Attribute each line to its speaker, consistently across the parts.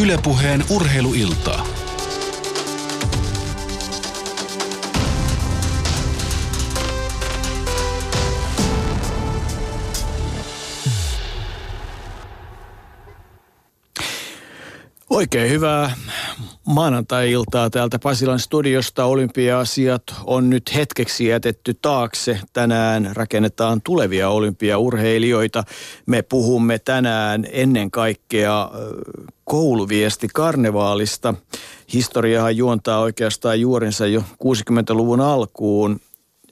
Speaker 1: Ylepuheen urheiluiltaa.
Speaker 2: Oikein hyvää maanantai-iltaa täältä Pasilan studiosta. Olympia-asiat on nyt hetkeksi jätetty taakse. Tänään rakennetaan tulevia olympiaurheilijoita. Me puhumme tänään ennen kaikkea kouluviesti karnevaalista. Historiahan juontaa oikeastaan juorensa jo 60-luvun alkuun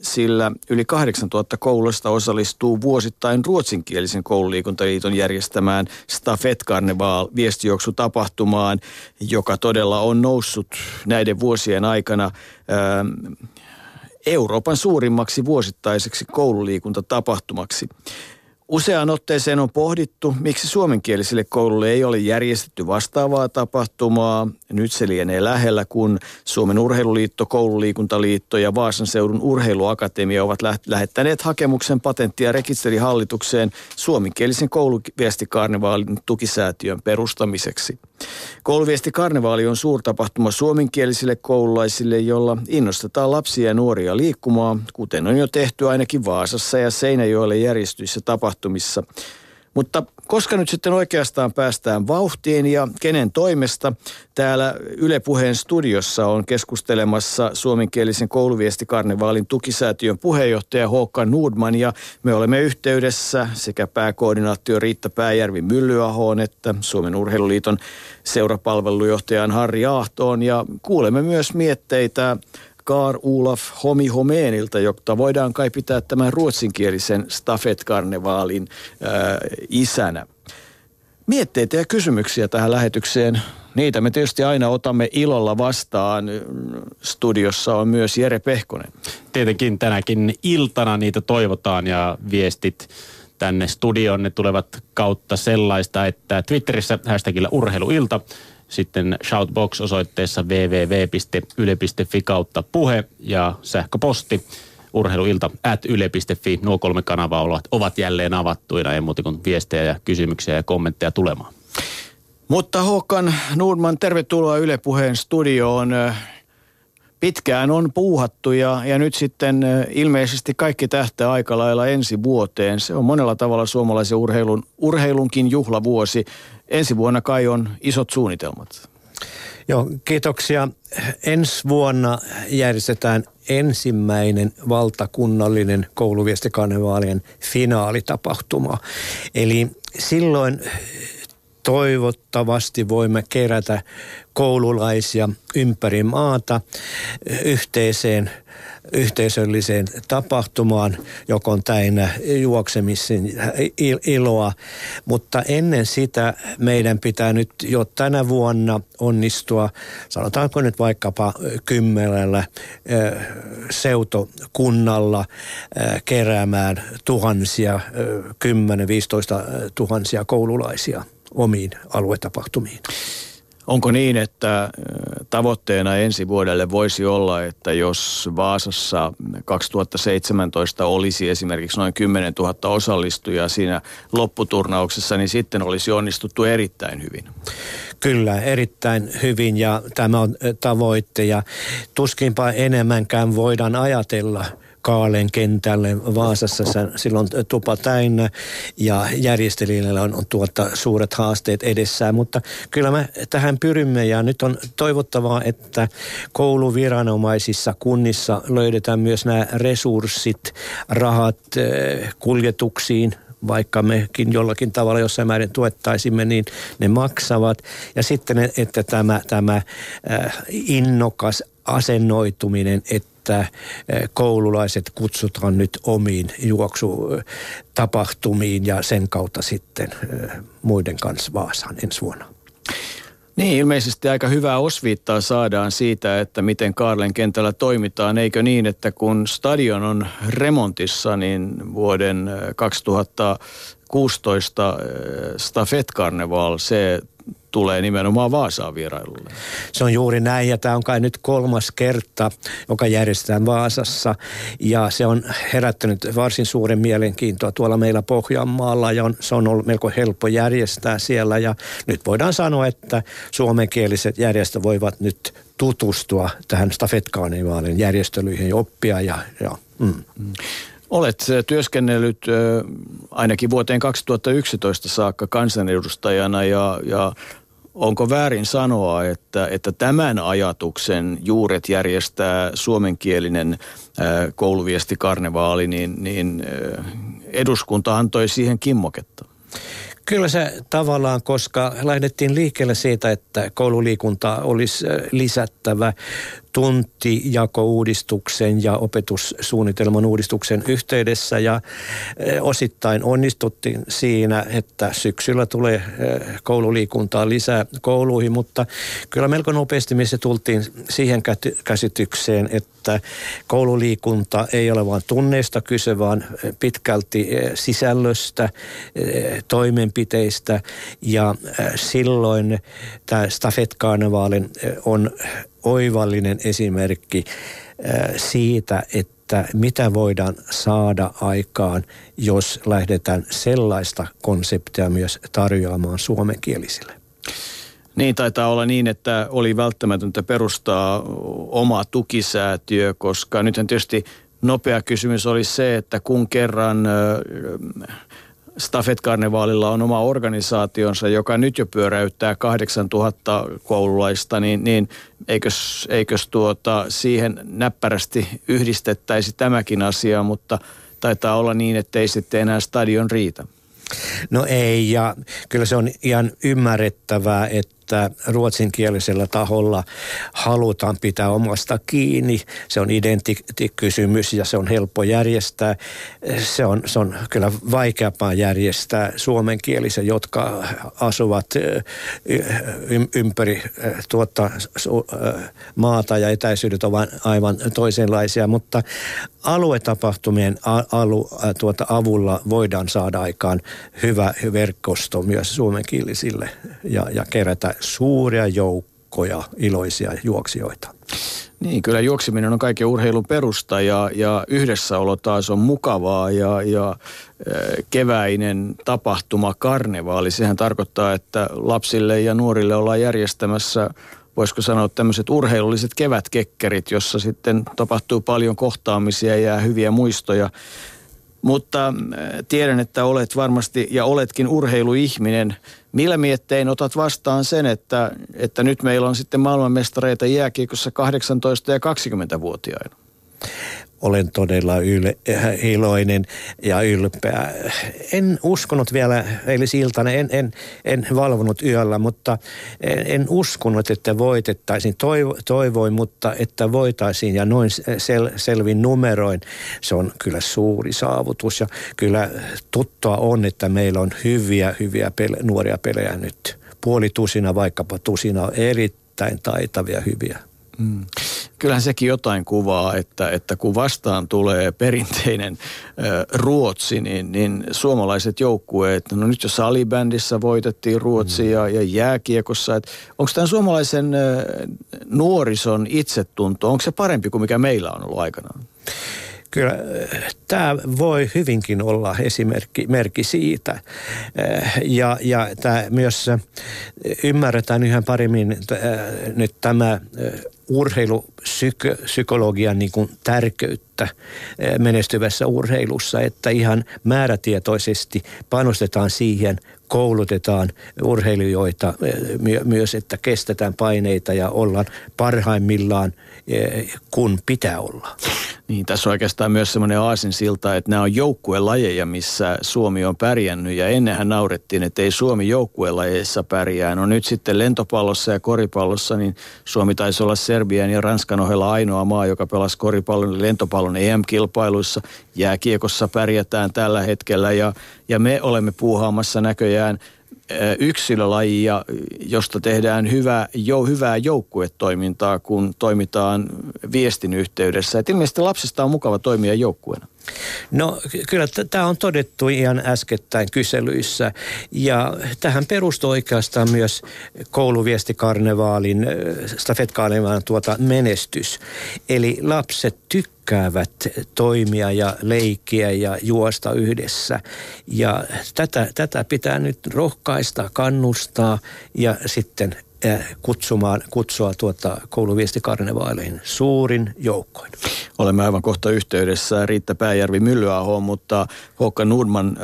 Speaker 2: sillä yli 8000 koulusta osallistuu vuosittain ruotsinkielisen koululiikuntaliiton järjestämään Stafet Carnival viestijuoksutapahtumaan, joka todella on noussut näiden vuosien aikana ää, Euroopan suurimmaksi vuosittaiseksi koululiikuntatapahtumaksi. Useaan otteeseen on pohdittu, miksi suomenkielisille koululle ei ole järjestetty vastaavaa tapahtumaa. Nyt se lienee lähellä, kun Suomen urheiluliitto, koululiikuntaliitto ja Vaasan seudun urheiluakatemia ovat lähettäneet hakemuksen patentti- ja rekisterihallitukseen suomenkielisen kouluviestikarnevaalin tukisäätiön perustamiseksi. Kouluviestikarnevaali on suurtapahtuma suomenkielisille koululaisille, jolla innostetaan lapsia ja nuoria liikkumaan, kuten on jo tehty ainakin Vaasassa ja Seinäjoelle järjestyissä tapahtumissa. Mutta koska nyt sitten oikeastaan päästään vauhtiin ja kenen toimesta täällä Yle Puheen studiossa on keskustelemassa suomenkielisen kouluviestikarnevaalin tukisäätiön puheenjohtaja Håkan Nordman ja me olemme yhteydessä sekä pääkoordinaatio Riitta Pääjärvi Myllyahoon että Suomen urheiluliiton seurapalvelujohtajan Harri Ahtoon ja kuulemme myös mietteitä Kar Olaf Homi Homeenilta, jota voidaan kai pitää tämän ruotsinkielisen Stafet-karnevaalin äh, isänä. Mietteitä ja kysymyksiä tähän lähetykseen, niitä me tietysti aina otamme ilolla vastaan. Studiossa on myös Jere Pehkonen.
Speaker 3: Tietenkin tänäkin iltana niitä toivotaan ja viestit tänne studioon. Ne tulevat kautta sellaista, että Twitterissä hashtagillä urheiluilta sitten Shoutbox osoitteessa www.yle.fi kautta puhe ja sähköposti urheiluilta at yle.fi. Nuo kolme kanavaa ovat, jälleen avattuina, ei muuta kuin viestejä ja kysymyksiä ja kommentteja tulemaan.
Speaker 2: Mutta Håkan Nordman, tervetuloa Yle Puheen studioon. Pitkään on puuhattu ja, ja nyt sitten ilmeisesti kaikki tähtää aika lailla ensi vuoteen. Se on monella tavalla suomalaisen urheilun, urheilunkin juhlavuosi. Ensi vuonna kai on isot suunnitelmat.
Speaker 4: Joo, kiitoksia. Ensi vuonna järjestetään ensimmäinen valtakunnallinen kouluviestikarnevaalien finaalitapahtuma. Eli silloin toivottavasti voimme kerätä koululaisia ympäri maata yhteiseen yhteisölliseen tapahtumaan, joka on täynnä juoksemisen iloa. Mutta ennen sitä meidän pitää nyt jo tänä vuonna onnistua, sanotaanko nyt vaikkapa kymmenellä seutokunnalla keräämään tuhansia, 10-15 tuhansia koululaisia omiin aluetapahtumiin.
Speaker 2: Onko niin, että tavoitteena ensi vuodelle voisi olla, että jos Vaasassa 2017 olisi esimerkiksi noin 10 000 osallistujaa siinä lopputurnauksessa, niin sitten olisi onnistuttu erittäin hyvin?
Speaker 4: Kyllä, erittäin hyvin ja tämä on tavoitte ja tuskinpa enemmänkään voidaan ajatella – Kaalen kentälle Vaasassa. Silloin tupa täynnä ja järjestelijällä on, on tuota suuret haasteet edessään, mutta kyllä me tähän pyrimme ja nyt on toivottavaa, että kouluviranomaisissa kunnissa löydetään myös nämä resurssit, rahat eh, kuljetuksiin, vaikka mekin jollakin tavalla jossain määrin tuettaisimme, niin ne maksavat. Ja sitten, että tämä, tämä äh, innokas asennoituminen, että äh, koululaiset kutsutaan nyt omiin juoksutapahtumiin ja sen kautta sitten äh, muiden kanssa Vaasaan ensi vuonna.
Speaker 2: Niin, ilmeisesti aika hyvää osviittaa saadaan siitä, että miten Kaarlen kentällä toimitaan. Eikö niin, että kun stadion on remontissa, niin vuoden 2016 Stafet Carnival, se tulee nimenomaan Vaasaan vierailulle.
Speaker 4: Se on juuri näin ja tämä on kai nyt kolmas kerta, joka järjestetään Vaasassa ja se on herättänyt varsin suuren mielenkiintoa tuolla meillä Pohjanmaalla ja on, se on ollut melko helppo järjestää siellä ja nyt voidaan sanoa, että suomenkieliset järjestöt voivat nyt tutustua tähän stafetkaanivaalin järjestelyihin ja oppia ja, ja mm.
Speaker 2: Olet työskennellyt ainakin vuoteen 2011 saakka kansanedustajana ja, ja onko väärin sanoa, että, että tämän ajatuksen juuret järjestää suomenkielinen kouluviestikarnevaali, niin, niin eduskunta antoi siihen kimmoketta?
Speaker 4: Kyllä se tavallaan, koska lähdettiin liikkeelle siitä, että koululiikunta olisi lisättävä tuntijakouudistuksen ja opetussuunnitelman uudistuksen yhteydessä. Ja e, osittain onnistuttiin siinä, että syksyllä tulee e, koululiikuntaa lisää kouluihin, mutta kyllä melko nopeasti missä tultiin siihen käsitykseen, että koululiikunta ei ole vain tunneista kyse, vaan pitkälti e, sisällöstä, toimenpiteistä. Ja silloin tämä stafetkarnevaalin on oivallinen esimerkki äh, siitä, että mitä voidaan saada aikaan, jos lähdetään sellaista konseptia myös tarjoamaan suomenkielisille.
Speaker 2: Niin taitaa olla niin, että oli välttämätöntä perustaa oma tukisäätiö, koska nythän tietysti nopea kysymys oli se, että kun kerran Stafet Karnevaalilla on oma organisaationsa, joka nyt jo pyöräyttää 8000 koululaista, niin, niin eikös, eikös tuota, siihen näppärästi yhdistettäisi tämäkin asia, mutta taitaa olla niin, että ei sitten enää stadion riitä.
Speaker 4: No ei, ja kyllä se on ihan ymmärrettävää, että että ruotsinkielisellä taholla halutaan pitää omasta kiinni. Se on identiteettikysymys ja se on helppo järjestää. Se on, se on kyllä vaikeampaa järjestää suomenkielisen, jotka asuvat ympäri tuota maata ja etäisyydet ovat aivan toisenlaisia, mutta aluetapahtumien alu, tuota avulla voidaan saada aikaan hyvä verkosto myös suomenkielisille ja, ja kerätä suuria joukkoja iloisia juoksijoita.
Speaker 2: Niin, kyllä juoksiminen on kaiken urheilun perusta ja, ja yhdessäolo taas on mukavaa ja, ja keväinen tapahtuma, karnevaali. Sehän tarkoittaa, että lapsille ja nuorille ollaan järjestämässä voisiko sanoa tämmöiset urheilulliset kevätkekkerit, jossa sitten tapahtuu paljon kohtaamisia ja hyviä muistoja. Mutta äh, tiedän, että olet varmasti ja oletkin urheiluihminen. Millä miettein otat vastaan sen, että, että nyt meillä on sitten maailmanmestareita jääkiekossa 18- ja 20-vuotiaina?
Speaker 4: Olen todella yle, iloinen ja ylpeä. En uskonut vielä eilisiltana, en, en, en valvonut yöllä, mutta en, en uskonut, että voitettaisiin. Toivo, toivoin, mutta että voitaisiin ja noin sel, selvin numeroin. Se on kyllä suuri saavutus ja kyllä tuttua on, että meillä on hyviä, hyviä pele, nuoria pelejä nyt. Puoli tusina, vaikkapa tusina on erittäin taitavia, hyviä. Mm.
Speaker 2: Kyllähän sekin jotain kuvaa, että, että kun vastaan tulee perinteinen ö, Ruotsi, niin, niin suomalaiset joukkueet, no nyt jo salibändissä voitettiin Ruotsi mm. ja, ja jääkiekossa, että onko tämän suomalaisen ö, nuorison itsetunto, onko se parempi kuin mikä meillä on ollut aikanaan?
Speaker 4: Kyllä tämä voi hyvinkin olla esimerkki merkki siitä. Ja, ja tämä myös ymmärretään yhä paremmin nyt tämä urheilupsykologian niin kuin tärkeyttä menestyvässä urheilussa, että ihan määrätietoisesti panostetaan siihen, koulutetaan urheilijoita myös, että kestetään paineita ja ollaan parhaimmillaan, kun pitää olla.
Speaker 2: Niin, tässä on oikeastaan myös semmoinen aasinsilta, että nämä on joukkuelajeja, missä Suomi on pärjännyt. Ja ennenhän naurettiin, että ei Suomi joukkuelajeissa pärjää. No nyt sitten lentopallossa ja koripallossa, niin Suomi taisi olla Serbian ja Ranskan ohella ainoa maa, joka pelasi koripallon ja lentopallon EM-kilpailuissa. Jääkiekossa pärjätään tällä hetkellä ja, ja me olemme puuhaamassa näköjään – yksilölajia, josta tehdään hyvä, jo, hyvää joukkuetoimintaa, kun toimitaan viestin yhteydessä. Et ilmeisesti lapsesta on mukava toimia joukkueena.
Speaker 4: No kyllä tämä on todettu ihan äskettäin kyselyissä ja tähän perustuu oikeastaan myös kouluviestikarnevaalin, stafetkarnevaalin tuota menestys. Eli lapset tykkäävät toimia ja leikkiä ja juosta yhdessä. Ja tätä, tätä pitää nyt rohkaista, kannustaa ja sitten kutsumaan, kutsua tuota kouluviestikarnevaaleihin suurin joukkoin.
Speaker 2: Olemme aivan kohta yhteydessä Riitta Pääjärvi Myllyahoon, mutta Håkan Nordman,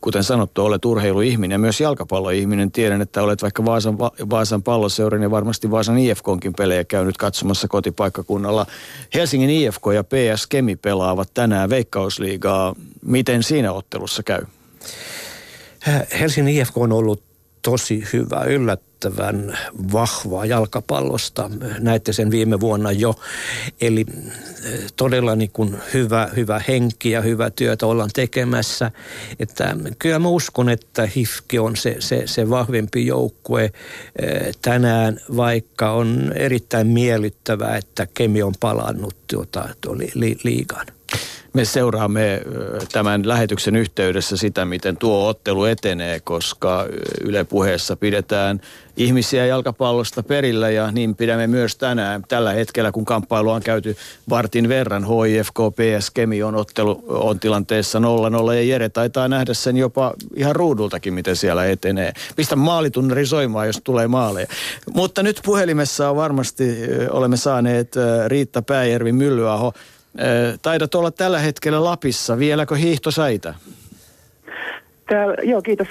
Speaker 2: kuten sanottu, olet urheiluihminen ja myös jalkapalloihminen. Tiedän, että olet vaikka Vaasan, Vaasan palloseuran ja varmasti Vaasan IFKonkin pelejä käynyt katsomassa kotipaikkakunnalla. Helsingin IFK ja PS Kemi pelaavat tänään Veikkausliigaa. Miten siinä ottelussa käy?
Speaker 4: Helsingin IFK on ollut tosi hyvä, yllättävän vahvaa jalkapallosta. Näitte sen viime vuonna jo. Eli eh, todella niin kuin hyvä, hyvä henki ja hyvä työtä ollaan tekemässä. Että kyllä mä uskon, että HIFKI on se, se, se vahvempi joukkue eh, tänään, vaikka on erittäin miellyttävää, että Kemi on palannut tuota, li, li, liigaan.
Speaker 2: Me seuraamme tämän lähetyksen yhteydessä sitä, miten tuo ottelu etenee, koska Yle puheessa pidetään ihmisiä jalkapallosta perillä ja niin pidämme myös tänään. Tällä hetkellä, kun kamppailu on käyty vartin verran, HIFK PS Kemi on ottelu on tilanteessa 0-0 ja Jere taitaa nähdä sen jopa ihan ruudultakin, miten siellä etenee. Pistä maalitunnari soimaan, jos tulee maaleja. Mutta nyt puhelimessa on varmasti, olemme saaneet Riitta Pääjärvi Myllyaho Taidat olla tällä hetkellä Lapissa. Vieläkö hiihtosäitä?
Speaker 5: Täällä, joo, kiitos.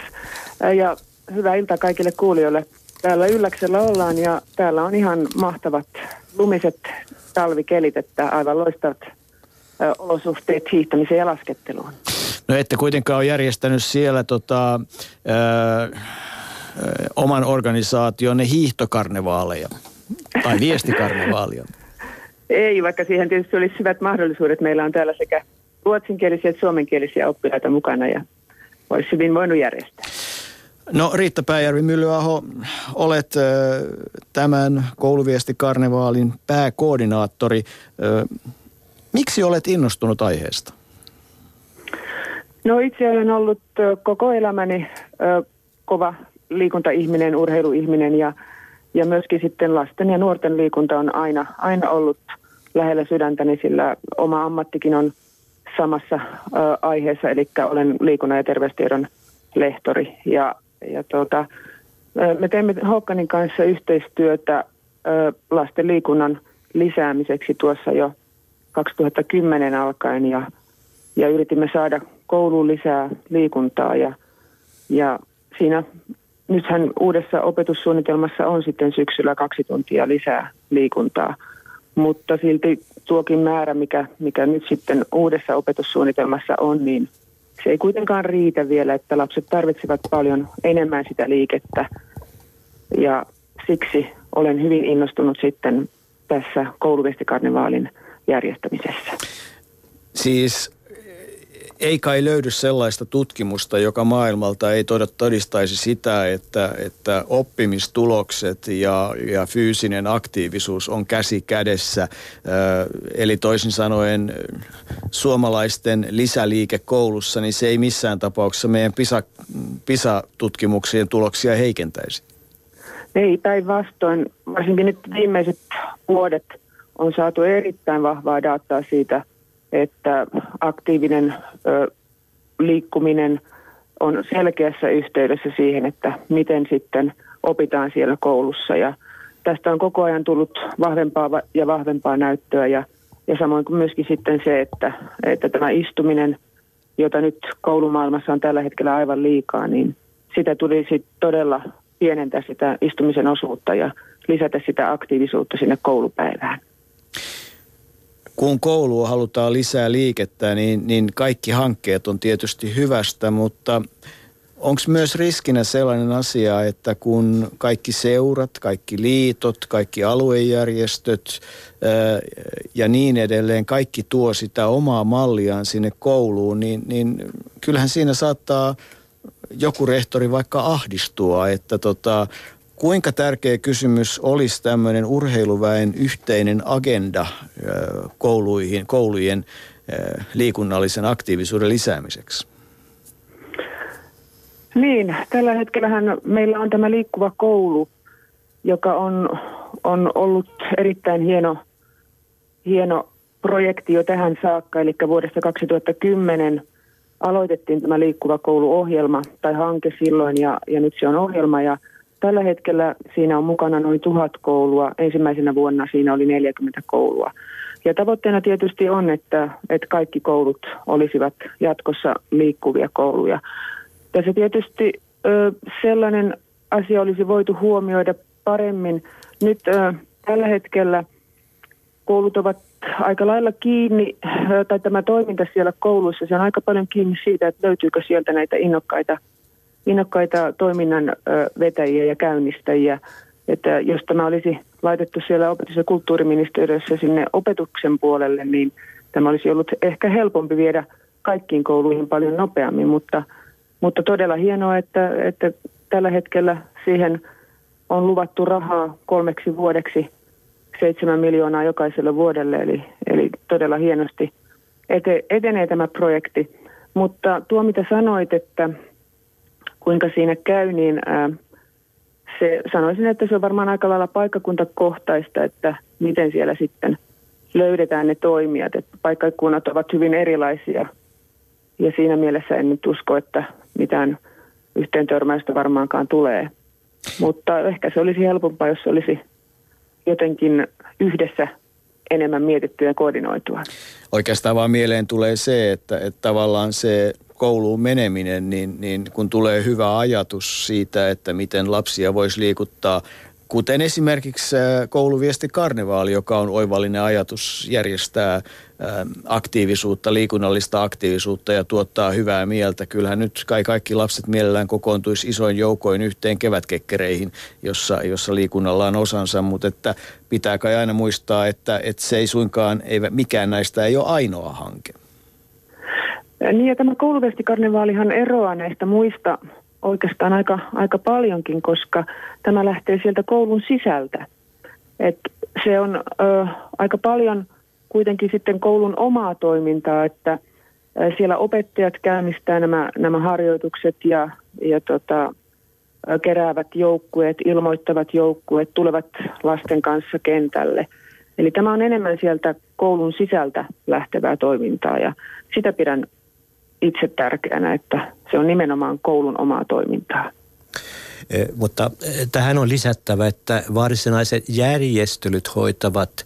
Speaker 5: Ja hyvää iltaa kaikille kuulijoille. Täällä Ylläksellä ollaan ja täällä on ihan mahtavat lumiset talvikelit, että aivan loistavat olosuhteet hiihtämiseen ja lasketteluun.
Speaker 2: No ette kuitenkaan ole järjestänyt siellä tota, ö, oman organisaationne hiihtokarnevaaleja tai viestikarnevaalia.
Speaker 5: Ei, vaikka siihen tietysti olisi hyvät mahdollisuudet. Meillä on täällä sekä ruotsinkielisiä että suomenkielisiä oppilaita mukana ja olisi hyvin voinut järjestää.
Speaker 2: No Riitta Pääjärvi Myllyaho, olet tämän kouluviestikarnevaalin pääkoordinaattori. Miksi olet innostunut aiheesta?
Speaker 5: No itse olen ollut koko elämäni kova liikuntaihminen, urheiluihminen ja, ja myöskin sitten lasten ja nuorten liikunta on aina, aina ollut – lähellä sydäntäni, sillä oma ammattikin on samassa ö, aiheessa, eli olen liikunnan ja terveystiedon lehtori. Ja, ja tuota, me teemme Hokkanin kanssa yhteistyötä ö, lasten liikunnan lisäämiseksi tuossa jo 2010 alkaen. Ja, ja yritimme saada kouluun lisää liikuntaa. Ja, ja siinä nythän uudessa opetussuunnitelmassa on sitten syksyllä kaksi tuntia lisää liikuntaa – mutta silti tuokin määrä, mikä, mikä nyt sitten uudessa opetussuunnitelmassa on, niin se ei kuitenkaan riitä vielä, että lapset tarvitsevat paljon enemmän sitä liikettä. Ja siksi olen hyvin innostunut sitten tässä kouluvestikarnevaalin järjestämisessä.
Speaker 2: Siis ei kai löydy sellaista tutkimusta, joka maailmalta ei todistaisi sitä, että, että oppimistulokset ja, ja fyysinen aktiivisuus on käsi kädessä. Eli toisin sanoen suomalaisten lisäliike koulussa, niin se ei missään tapauksessa meidän PISA, PISA-tutkimuksien tuloksia heikentäisi.
Speaker 5: Ei, päinvastoin. Varsinkin nyt viimeiset vuodet on saatu erittäin vahvaa dataa siitä – että aktiivinen ö, liikkuminen on selkeässä yhteydessä siihen, että miten sitten opitaan siellä koulussa. Ja tästä on koko ajan tullut vahvempaa ja vahvempaa näyttöä ja, ja samoin kuin myöskin sitten se, että, että tämä istuminen, jota nyt koulumaailmassa on tällä hetkellä aivan liikaa, niin sitä tulisi todella pienentää sitä istumisen osuutta ja lisätä sitä aktiivisuutta sinne koulupäivään
Speaker 2: kun koulua halutaan lisää liikettä, niin, niin kaikki hankkeet on tietysti hyvästä, mutta onko myös riskinä sellainen asia, että kun kaikki seurat, kaikki liitot, kaikki aluejärjestöt ää, ja niin edelleen, kaikki tuo sitä omaa malliaan sinne kouluun, niin, niin kyllähän siinä saattaa joku rehtori vaikka ahdistua, että tota, Kuinka tärkeä kysymys olisi tämmöinen urheiluväen yhteinen agenda kouluihin, koulujen liikunnallisen aktiivisuuden lisäämiseksi?
Speaker 5: Niin, tällä hetkellähän meillä on tämä liikkuva koulu, joka on, on ollut erittäin hieno, hieno projekti jo tähän saakka, eli vuodesta 2010 aloitettiin tämä liikkuva koulu-ohjelma tai hanke silloin ja, ja nyt se on ohjelma ja tällä hetkellä siinä on mukana noin tuhat koulua. Ensimmäisenä vuonna siinä oli 40 koulua. Ja tavoitteena tietysti on, että, että kaikki koulut olisivat jatkossa liikkuvia kouluja. Tässä tietysti ö, sellainen asia olisi voitu huomioida paremmin. Nyt ö, tällä hetkellä koulut ovat aika lailla kiinni, tai tämä toiminta siellä kouluissa, se on aika paljon kiinni siitä, että löytyykö sieltä näitä innokkaita, innokkaita toiminnan vetäjiä ja käynnistäjiä. Että jos tämä olisi laitettu siellä opetus- ja kulttuuriministeriössä sinne opetuksen puolelle, niin tämä olisi ollut ehkä helpompi viedä kaikkiin kouluihin paljon nopeammin, mutta – mutta todella hienoa, että, että tällä hetkellä siihen on luvattu rahaa kolmeksi vuodeksi, seitsemän miljoonaa jokaiselle vuodelle, eli, eli todella hienosti ete, etenee tämä projekti. Mutta tuo, mitä sanoit, että kuinka siinä käy, niin ää, se, sanoisin, että se on varmaan aika lailla paikkakuntakohtaista, että miten siellä sitten löydetään ne toimijat. Että paikkakunnat ovat hyvin erilaisia ja siinä mielessä en nyt usko, että mitään yhteen törmäystä varmaankaan tulee. Mutta ehkä se olisi helpompaa, jos se olisi jotenkin yhdessä enemmän mietittyä ja koordinoitua.
Speaker 2: Oikeastaan vaan mieleen tulee se, että, että tavallaan se kouluun meneminen, niin, niin kun tulee hyvä ajatus siitä, että miten lapsia voisi liikuttaa Kuten esimerkiksi äh, kouluviesti Karnevaali, joka on oivallinen ajatus järjestää äh, aktiivisuutta, liikunnallista aktiivisuutta ja tuottaa hyvää mieltä. Kyllähän nyt kai kaikki lapset mielellään kokoontuisi isoin joukoin yhteen kevätkekkereihin, jossa, jossa liikunnalla on osansa, mutta että pitää kai aina muistaa, että, että se ei suinkaan, ei, mikään näistä ei ole ainoa hanke.
Speaker 5: Niin ja tämä kouluvestikarnevaalihan eroaa näistä muista oikeastaan aika, aika paljonkin, koska tämä lähtee sieltä koulun sisältä. Et se on ö, aika paljon kuitenkin sitten koulun omaa toimintaa, että siellä opettajat käynnistää nämä, nämä harjoitukset ja, ja tota, keräävät joukkueet, ilmoittavat joukkueet, tulevat lasten kanssa kentälle. Eli tämä on enemmän sieltä koulun sisältä lähtevää toimintaa ja sitä pidän itse tärkeänä, että se on nimenomaan koulun omaa toimintaa.
Speaker 4: Eh, mutta eh, tähän on lisättävä, että varsinaiset järjestelyt hoitavat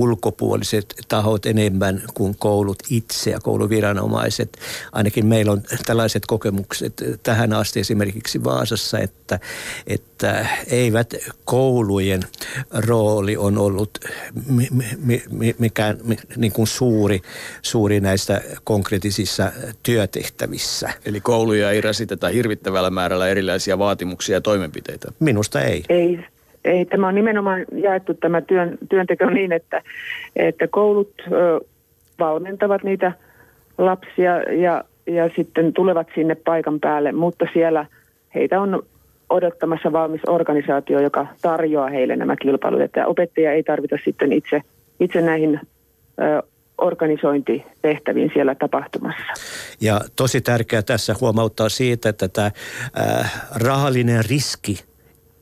Speaker 4: ulkopuoliset tahot enemmän kuin koulut itse ja kouluviranomaiset. Ainakin meillä on tällaiset kokemukset tähän asti esimerkiksi Vaasassa, että, että eivät koulujen rooli on ollut mikään niin kuin suuri, suuri näistä konkreettisissa työtehtävissä.
Speaker 2: Eli kouluja ei rasiteta hirvittävällä määrällä erilaisia vaatimuksia ja toimenpiteitä?
Speaker 4: Minusta ei.
Speaker 5: Ei, ei, tämä on nimenomaan jaettu tämä työn, työnteko niin, että, että koulut ö, valmentavat niitä lapsia ja, ja sitten tulevat sinne paikan päälle, mutta siellä heitä on odottamassa valmis organisaatio, joka tarjoaa heille nämä kilpailut. Että opettaja ei tarvita sitten itse, itse näihin ö, organisointitehtäviin siellä tapahtumassa.
Speaker 4: Ja tosi tärkeää tässä huomauttaa siitä, että tämä äh, rahallinen riski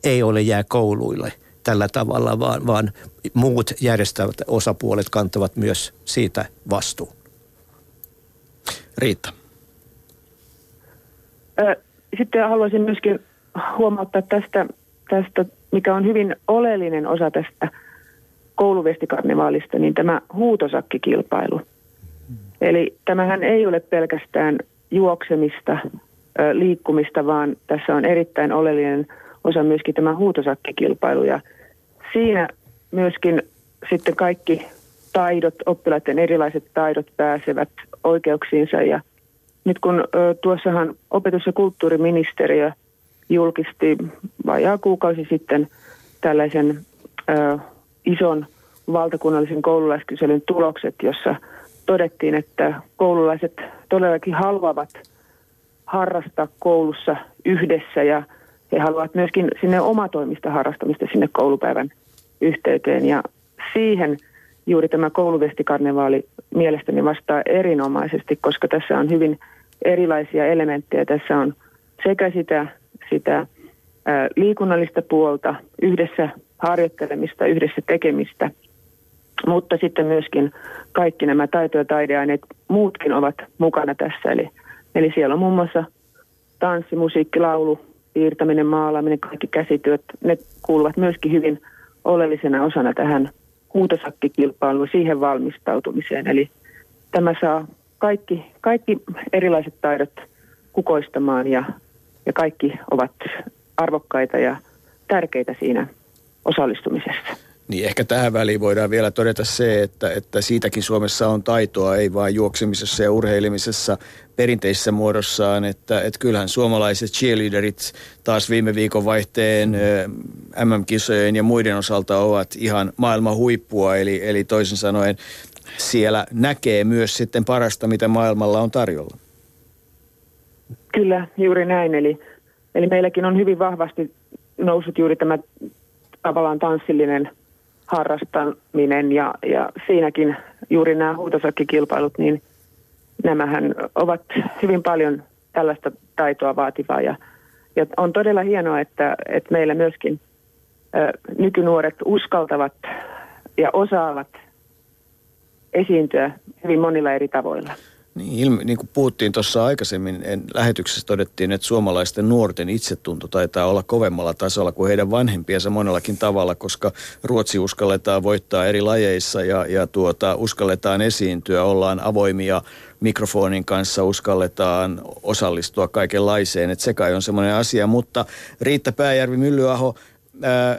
Speaker 4: ei ole jää kouluille tällä tavalla, vaan, vaan muut järjestävät osapuolet kantavat myös siitä vastuun.
Speaker 2: Riitta.
Speaker 5: Sitten haluaisin myöskin huomauttaa tästä, tästä, mikä on hyvin oleellinen osa tästä kouluvestikarnevaalista, niin tämä huutosakkikilpailu. Eli tämähän ei ole pelkästään juoksemista, liikkumista, vaan tässä on erittäin oleellinen – osa myöskin tämä huutosakkikilpailu. Ja siinä myöskin sitten kaikki taidot, oppilaiden erilaiset taidot pääsevät oikeuksiinsa. Ja nyt kun ö, tuossahan opetus- ja kulttuuriministeriö julkisti vajaa kuukausi sitten tällaisen ö, ison valtakunnallisen koululaiskyselyn tulokset, jossa todettiin, että koululaiset todellakin haluavat harrastaa koulussa yhdessä. Ja he haluavat myöskin sinne omatoimista harrastamista sinne koulupäivän yhteyteen ja siihen juuri tämä kouluvestikarnevaali mielestäni vastaa erinomaisesti, koska tässä on hyvin erilaisia elementtejä. Tässä on sekä sitä, sitä liikunnallista puolta, yhdessä harjoittelemista, yhdessä tekemistä, mutta sitten myöskin kaikki nämä taito- ja taideaineet, muutkin ovat mukana tässä. Eli, eli siellä on muun muassa tanssi, musiikki, laulu, piirtäminen, maalaaminen, kaikki käsityöt, ne kuuluvat myöskin hyvin oleellisena osana tähän huutosakkikilpailuun, siihen valmistautumiseen. Eli tämä saa kaikki, kaikki erilaiset taidot kukoistamaan ja, ja kaikki ovat arvokkaita ja tärkeitä siinä osallistumisessa.
Speaker 2: Niin ehkä tähän väliin voidaan vielä todeta se, että, että siitäkin Suomessa on taitoa, ei vain juoksemisessa ja urheilemisessa perinteisessä muodossaan, että, että kyllähän suomalaiset cheerleaderit taas viime viikon vaihteen MM-kisojen ja muiden osalta ovat ihan maailman huippua, eli, eli toisin sanoen siellä näkee myös sitten parasta, mitä maailmalla on tarjolla.
Speaker 5: Kyllä, juuri näin. Eli, eli meilläkin on hyvin vahvasti noussut juuri tämä tavallaan tanssillinen – harrastaminen ja, ja siinäkin juuri nämä huutosakkikilpailut, niin nämähän ovat hyvin paljon tällaista taitoa vaativaa ja, ja on todella hienoa, että, että meillä myöskin ö, nykynuoret uskaltavat ja osaavat esiintyä hyvin monilla eri tavoilla.
Speaker 2: Niin, ilmi, niin kuin puhuttiin tuossa aikaisemmin, en, lähetyksessä todettiin, että suomalaisten nuorten itsetunto taitaa olla kovemmalla tasolla kuin heidän vanhempiensa monellakin tavalla, koska Ruotsi uskalletaan voittaa eri lajeissa ja, ja tuota, uskalletaan esiintyä, ollaan avoimia mikrofonin kanssa, uskalletaan osallistua kaikenlaiseen, että se kai on semmoinen asia, mutta Riitta Pääjärvi Myllyaho, ää,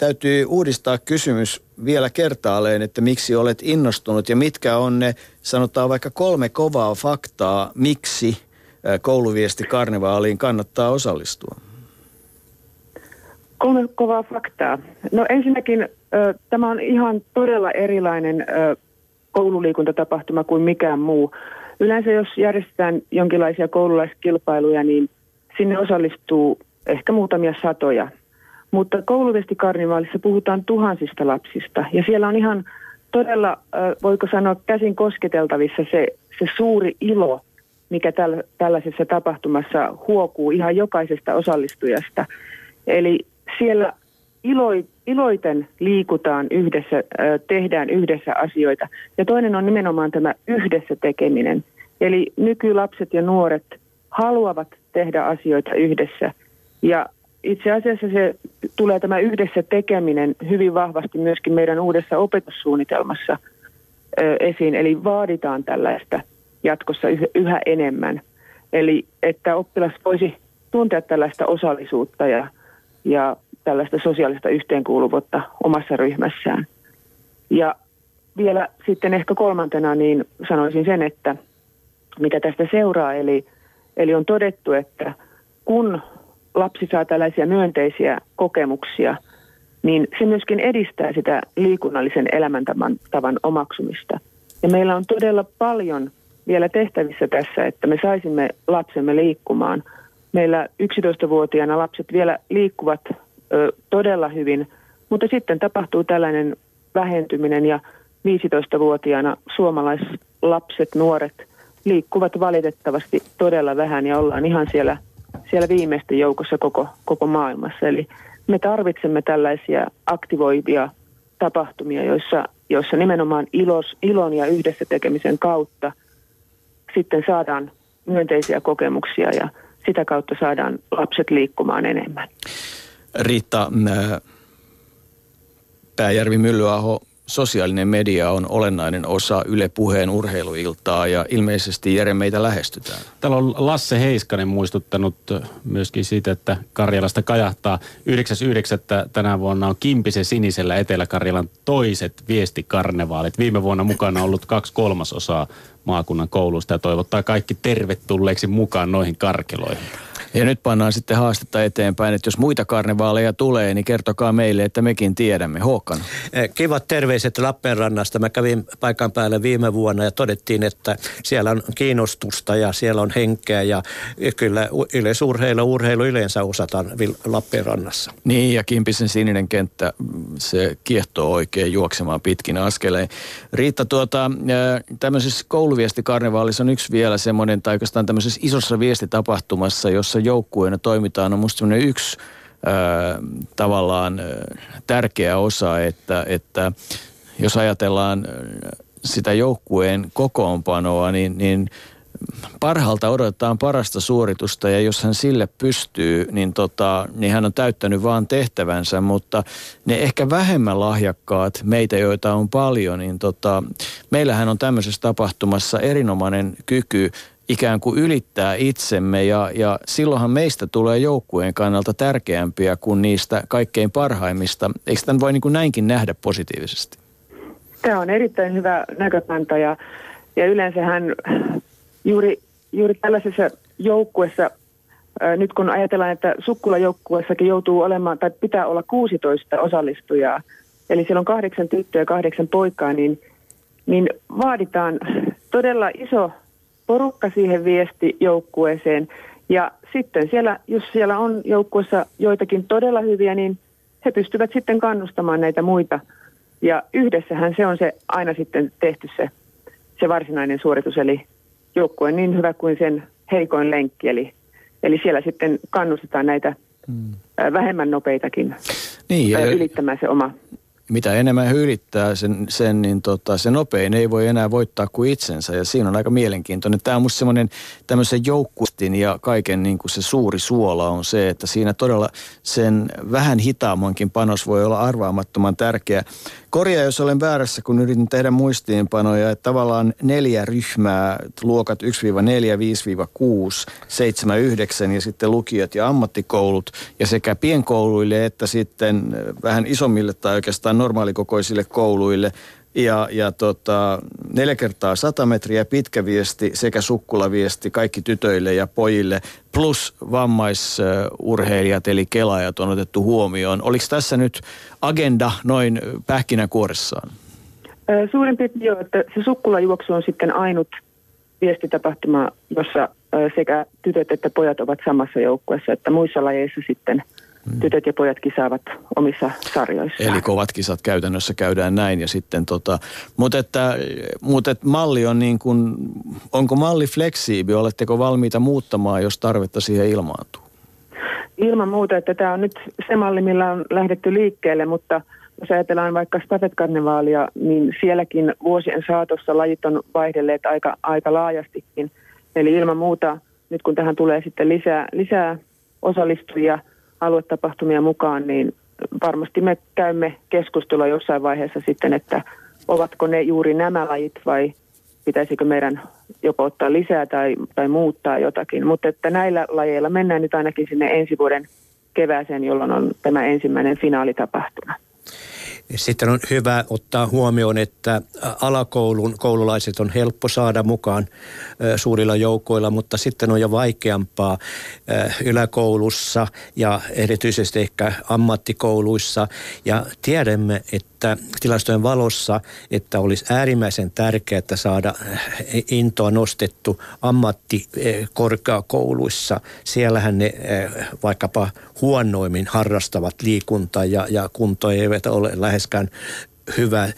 Speaker 2: täytyy uudistaa kysymys vielä kertaalleen, että miksi olet innostunut ja mitkä on ne, sanotaan vaikka kolme kovaa faktaa, miksi kouluviesti karnevaaliin kannattaa osallistua?
Speaker 5: Kolme kovaa faktaa. No ensinnäkin tämä on ihan todella erilainen koululiikuntatapahtuma kuin mikään muu. Yleensä jos järjestetään jonkinlaisia koululaiskilpailuja, niin sinne osallistuu ehkä muutamia satoja mutta kouluvestikarnivaalissa puhutaan tuhansista lapsista ja siellä on ihan todella, voiko sanoa, käsin kosketeltavissa se, se suuri ilo, mikä täl, tällaisessa tapahtumassa huokuu ihan jokaisesta osallistujasta. Eli siellä ilo, iloiten liikutaan yhdessä, tehdään yhdessä asioita. Ja toinen on nimenomaan tämä yhdessä tekeminen. Eli nykylapset ja nuoret haluavat tehdä asioita yhdessä. Ja itse asiassa se tulee tämä yhdessä tekeminen hyvin vahvasti myöskin meidän uudessa opetussuunnitelmassa ö, esiin. Eli vaaditaan tällaista jatkossa yhä enemmän. Eli että oppilas voisi tuntea tällaista osallisuutta ja, ja tällaista sosiaalista yhteenkuuluvuutta omassa ryhmässään. Ja vielä sitten ehkä kolmantena niin sanoisin sen, että mitä tästä seuraa, eli, eli on todettu, että kun lapsi saa tällaisia myönteisiä kokemuksia, niin se myöskin edistää sitä liikunnallisen elämäntavan tavan omaksumista. Ja meillä on todella paljon vielä tehtävissä tässä, että me saisimme lapsemme liikkumaan. Meillä 11-vuotiaana lapset vielä liikkuvat ö, todella hyvin, mutta sitten tapahtuu tällainen vähentyminen ja 15-vuotiaana suomalaislapset, nuoret liikkuvat valitettavasti todella vähän ja ollaan ihan siellä – siellä viimeisten joukossa koko, koko maailmassa. Eli me tarvitsemme tällaisia aktivoivia tapahtumia, joissa, joissa nimenomaan ilos, ilon ja yhdessä tekemisen kautta sitten saadaan myönteisiä kokemuksia ja sitä kautta saadaan lapset liikkumaan enemmän.
Speaker 2: Riitta Pääjärvi Myllyaho, sosiaalinen media on olennainen osa Yle Puheen urheiluiltaa ja ilmeisesti Jere meitä lähestytään.
Speaker 3: Täällä on Lasse Heiskanen muistuttanut myöskin siitä, että Karjalasta kajahtaa 9.9. tänä vuonna on Kimpisen sinisellä Etelä-Karjalan toiset viestikarnevaalit. Viime vuonna mukana ollut kaksi kolmasosaa maakunnan koulusta ja toivottaa kaikki tervetulleeksi mukaan noihin karkeloihin.
Speaker 2: Ja nyt pannaan sitten haastetta eteenpäin, että jos muita karnevaaleja tulee, niin kertokaa meille, että mekin tiedämme. Håkan.
Speaker 4: Eh, kivat terveiset Lappeenrannasta. Mä kävin paikan päälle viime vuonna ja todettiin, että siellä on kiinnostusta ja siellä on henkeä ja kyllä yleisurheilu, urheilu yleensä osataan Lappeenrannassa.
Speaker 2: Niin ja Kimpisen sininen kenttä, se kiehtoo oikein juoksemaan pitkin askeleen. Riitta, tuota, tämmöisessä kouluviestikarnevaalissa on yksi vielä semmoinen, tai oikeastaan tämmöisessä isossa viestitapahtumassa, jossa joukkueena toimitaan, on musta semmoinen yksi tavallaan tärkeä osa, että, että jos ajatellaan sitä joukkueen kokoonpanoa, niin, niin parhaalta odotetaan parasta suoritusta ja jos hän sille pystyy, niin, tota, niin hän on täyttänyt vaan tehtävänsä, mutta ne ehkä vähemmän lahjakkaat, meitä joita on paljon, niin tota, meillähän on tämmöisessä tapahtumassa erinomainen kyky ikään kuin ylittää itsemme ja, ja silloinhan meistä tulee joukkueen kannalta tärkeämpiä kuin niistä kaikkein parhaimmista. Eikö tämän voi niin kuin näinkin nähdä positiivisesti?
Speaker 5: Tämä on erittäin hyvä näkökanta ja, ja yleensähän juuri, juuri tällaisessa joukkuessa, nyt kun ajatellaan, että sukkulajoukkuessakin joutuu olemaan tai pitää olla 16 osallistujaa, eli siellä on kahdeksan tyttöä ja kahdeksan poikaa, niin, niin vaaditaan todella iso porukka siihen viestijoukkueeseen. Ja sitten siellä, jos siellä on joukkueessa joitakin todella hyviä, niin he pystyvät sitten kannustamaan näitä muita. Ja yhdessähän se on se aina sitten tehty se, se varsinainen suoritus, eli joukkue niin hyvä kuin sen heikoin lenkki. Eli, eli siellä sitten kannustetaan näitä hmm. vähemmän nopeitakin niin, ja ylittämään se oma
Speaker 2: mitä enemmän he ylittää sen, sen niin tota, se nopein ei voi enää voittaa kuin itsensä. Ja siinä on aika mielenkiintoinen. Tämä on musta semmoinen tämmöisen joukkuistin ja kaiken niin kuin se suuri suola on se, että siinä todella sen vähän hitaammankin panos voi olla arvaamattoman tärkeä. Korjaa, jos olen väärässä, kun yritin tehdä muistiinpanoja, että tavallaan neljä ryhmää, luokat 1-4, 5-6, 7, 9 ja sitten lukiot ja ammattikoulut ja sekä pienkouluille että sitten vähän isommille tai oikeastaan normaalikokoisille kouluille ja, ja tota, neljä kertaa sata metriä pitkä viesti sekä sukkulaviesti kaikki tytöille ja pojille plus vammaisurheilijat eli kelaajat on otettu huomioon. Oliko tässä nyt agenda noin pähkinäkuoressaan?
Speaker 5: Suurin piirtein jo, että se sukkulajuoksu on sitten ainut viestitapahtuma, jossa sekä tytöt että pojat ovat samassa joukkueessa, että muissa lajeissa sitten. Tytöt ja pojat kisaavat omissa sarjoissaan.
Speaker 2: Eli kovat kisat käytännössä käydään näin ja sitten tota, mutta että, mutta että malli on niin kuin, onko malli fleksiibi, oletteko valmiita muuttamaan, jos tarvetta siihen ilmaantuu?
Speaker 5: Ilman muuta, että tämä on nyt se malli, millä on lähdetty liikkeelle, mutta jos ajatellaan vaikka stafetkarnevaalia, niin sielläkin vuosien saatossa lajit on vaihdelleet aika, aika laajastikin. Eli ilman muuta, nyt kun tähän tulee sitten lisää, lisää osallistujia – aluetapahtumia mukaan, niin varmasti me käymme keskustelua jossain vaiheessa sitten, että ovatko ne juuri nämä lajit vai pitäisikö meidän joko ottaa lisää tai, tai muuttaa jotakin. Mutta että näillä lajeilla mennään nyt ainakin sinne ensi vuoden kevääseen, jolloin on tämä ensimmäinen finaalitapahtuma.
Speaker 4: Sitten on hyvä ottaa huomioon, että alakoulun koululaiset on helppo saada mukaan suurilla joukoilla, mutta sitten on jo vaikeampaa yläkoulussa ja erityisesti ehkä ammattikouluissa. Ja tiedämme, että tilastojen valossa, että olisi äärimmäisen tärkeää saada intoa nostettu ammattikorkeakouluissa. Siellähän ne vaikkapa huonoimmin harrastavat liikuntaa ja, ja kunto eivät ole läheskään hyvä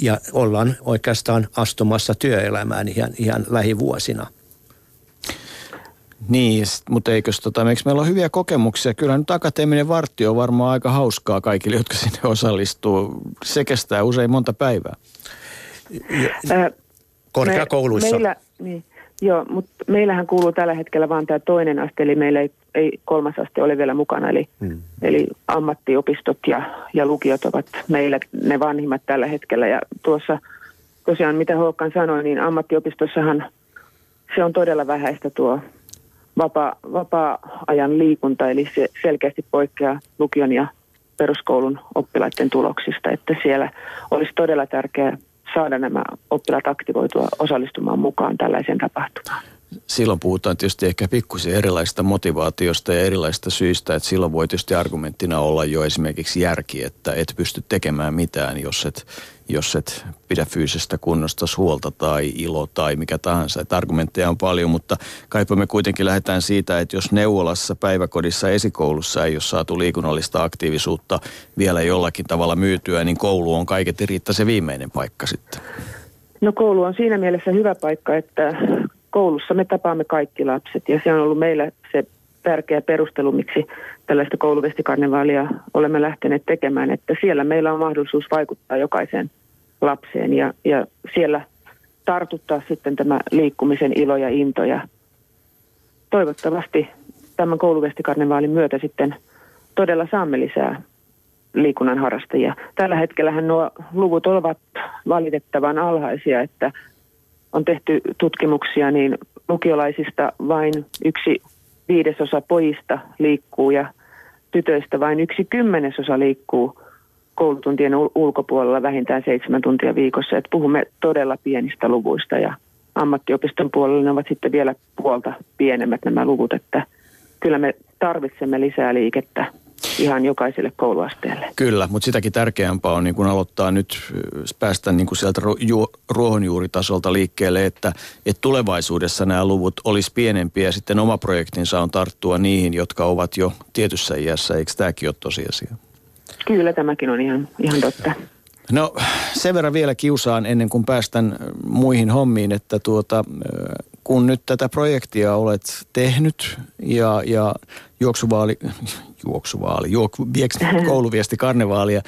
Speaker 4: ja ollaan oikeastaan astumassa työelämään ihan, ihan lähivuosina.
Speaker 2: Niin, mutta eikös tota, eikö meillä on hyviä kokemuksia? Kyllä nyt akateeminen vartti on varmaan aika hauskaa kaikille, jotka sinne osallistuu. Se kestää usein monta päivää.
Speaker 4: Korkeakouluissa.
Speaker 5: Me, meillä, niin, joo, mutta meillähän kuuluu tällä hetkellä vain tämä toinen aste, eli meillä ei ei kolmas aste ole vielä mukana. Eli, hmm. eli ammattiopistot ja, ja lukiot ovat meillä ne vanhimmat tällä hetkellä. Ja tuossa tosiaan, mitä Håkan sanoi, niin ammattiopistossahan se on todella vähäistä tuo vapaa, vapaa-ajan liikunta, eli se selkeästi poikkeaa lukion ja peruskoulun oppilaiden tuloksista, että siellä olisi todella tärkeää saada nämä oppilaat aktivoitua osallistumaan mukaan tällaiseen tapahtumaan.
Speaker 2: Silloin puhutaan tietysti ehkä pikkusen erilaista motivaatiosta ja erilaista syistä, että silloin voi tietysti argumenttina olla jo esimerkiksi järki, että et pysty tekemään mitään, jos et, jos et pidä fyysisestä kunnosta huolta tai ilo tai mikä tahansa. Että argumentteja on paljon, mutta kaipa me kuitenkin lähdetään siitä, että jos neuvolassa, päiväkodissa, esikoulussa ei ole saatu liikunnallista aktiivisuutta vielä jollakin tavalla myytyä, niin koulu on kaiketi riittää se viimeinen paikka sitten.
Speaker 5: No koulu on siinä mielessä hyvä paikka, että koulussa me tapaamme kaikki lapset ja se on ollut meillä se tärkeä perustelu, miksi tällaista kouluvestikarnevaalia olemme lähteneet tekemään, että siellä meillä on mahdollisuus vaikuttaa jokaiseen lapseen ja, ja siellä tartuttaa sitten tämä liikkumisen ilo ja into ja toivottavasti tämän kouluvestikarnevaalin myötä sitten todella saamme lisää liikunnan harrastajia. Tällä hetkellä nuo luvut ovat valitettavan alhaisia, että on tehty tutkimuksia, niin lukiolaisista vain yksi viidesosa pojista liikkuu ja tytöistä vain yksi kymmenesosa liikkuu koulutuntien ulkopuolella vähintään seitsemän tuntia viikossa. Et puhumme todella pienistä luvuista ja ammattiopiston puolella ne ovat sitten vielä puolta pienemmät nämä luvut, että kyllä me tarvitsemme lisää liikettä ihan jokaiselle kouluasteelle.
Speaker 2: Kyllä, mutta sitäkin tärkeämpää on niin kun aloittaa nyt päästä niin kun sieltä ruohonjuuritasolta liikkeelle, että, että tulevaisuudessa nämä luvut olisi pienempiä ja sitten oma projektinsa on tarttua niihin, jotka ovat jo tietyssä iässä. Eikö tämäkin ole tosiasia?
Speaker 5: Kyllä, tämäkin on ihan, ihan totta.
Speaker 2: No sen verran vielä kiusaan ennen kuin päästän muihin hommiin, että tuota, kun nyt tätä projektia olet tehnyt ja, ja juoksuvaali, juoksuvaali, juok, vieks, kouluviesti karnevaalia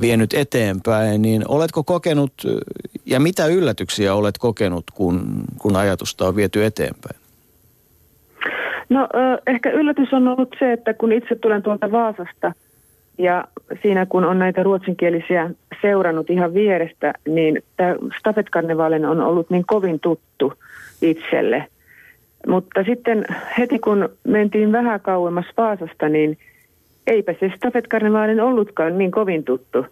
Speaker 2: vienyt eteenpäin, niin oletko kokenut ja mitä yllätyksiä olet kokenut, kun, kun ajatusta on viety eteenpäin?
Speaker 5: No ehkä yllätys on ollut se, että kun itse tulen tuolta Vaasasta ja siinä kun on näitä ruotsinkielisiä seurannut ihan vierestä, niin tämä Stafetkarnevaalin on ollut niin kovin tuttu itselle – mutta sitten heti kun mentiin vähän kauemmas Vaasasta, niin eipä se Stafetkarnevaalin ollutkaan niin kovin tuttu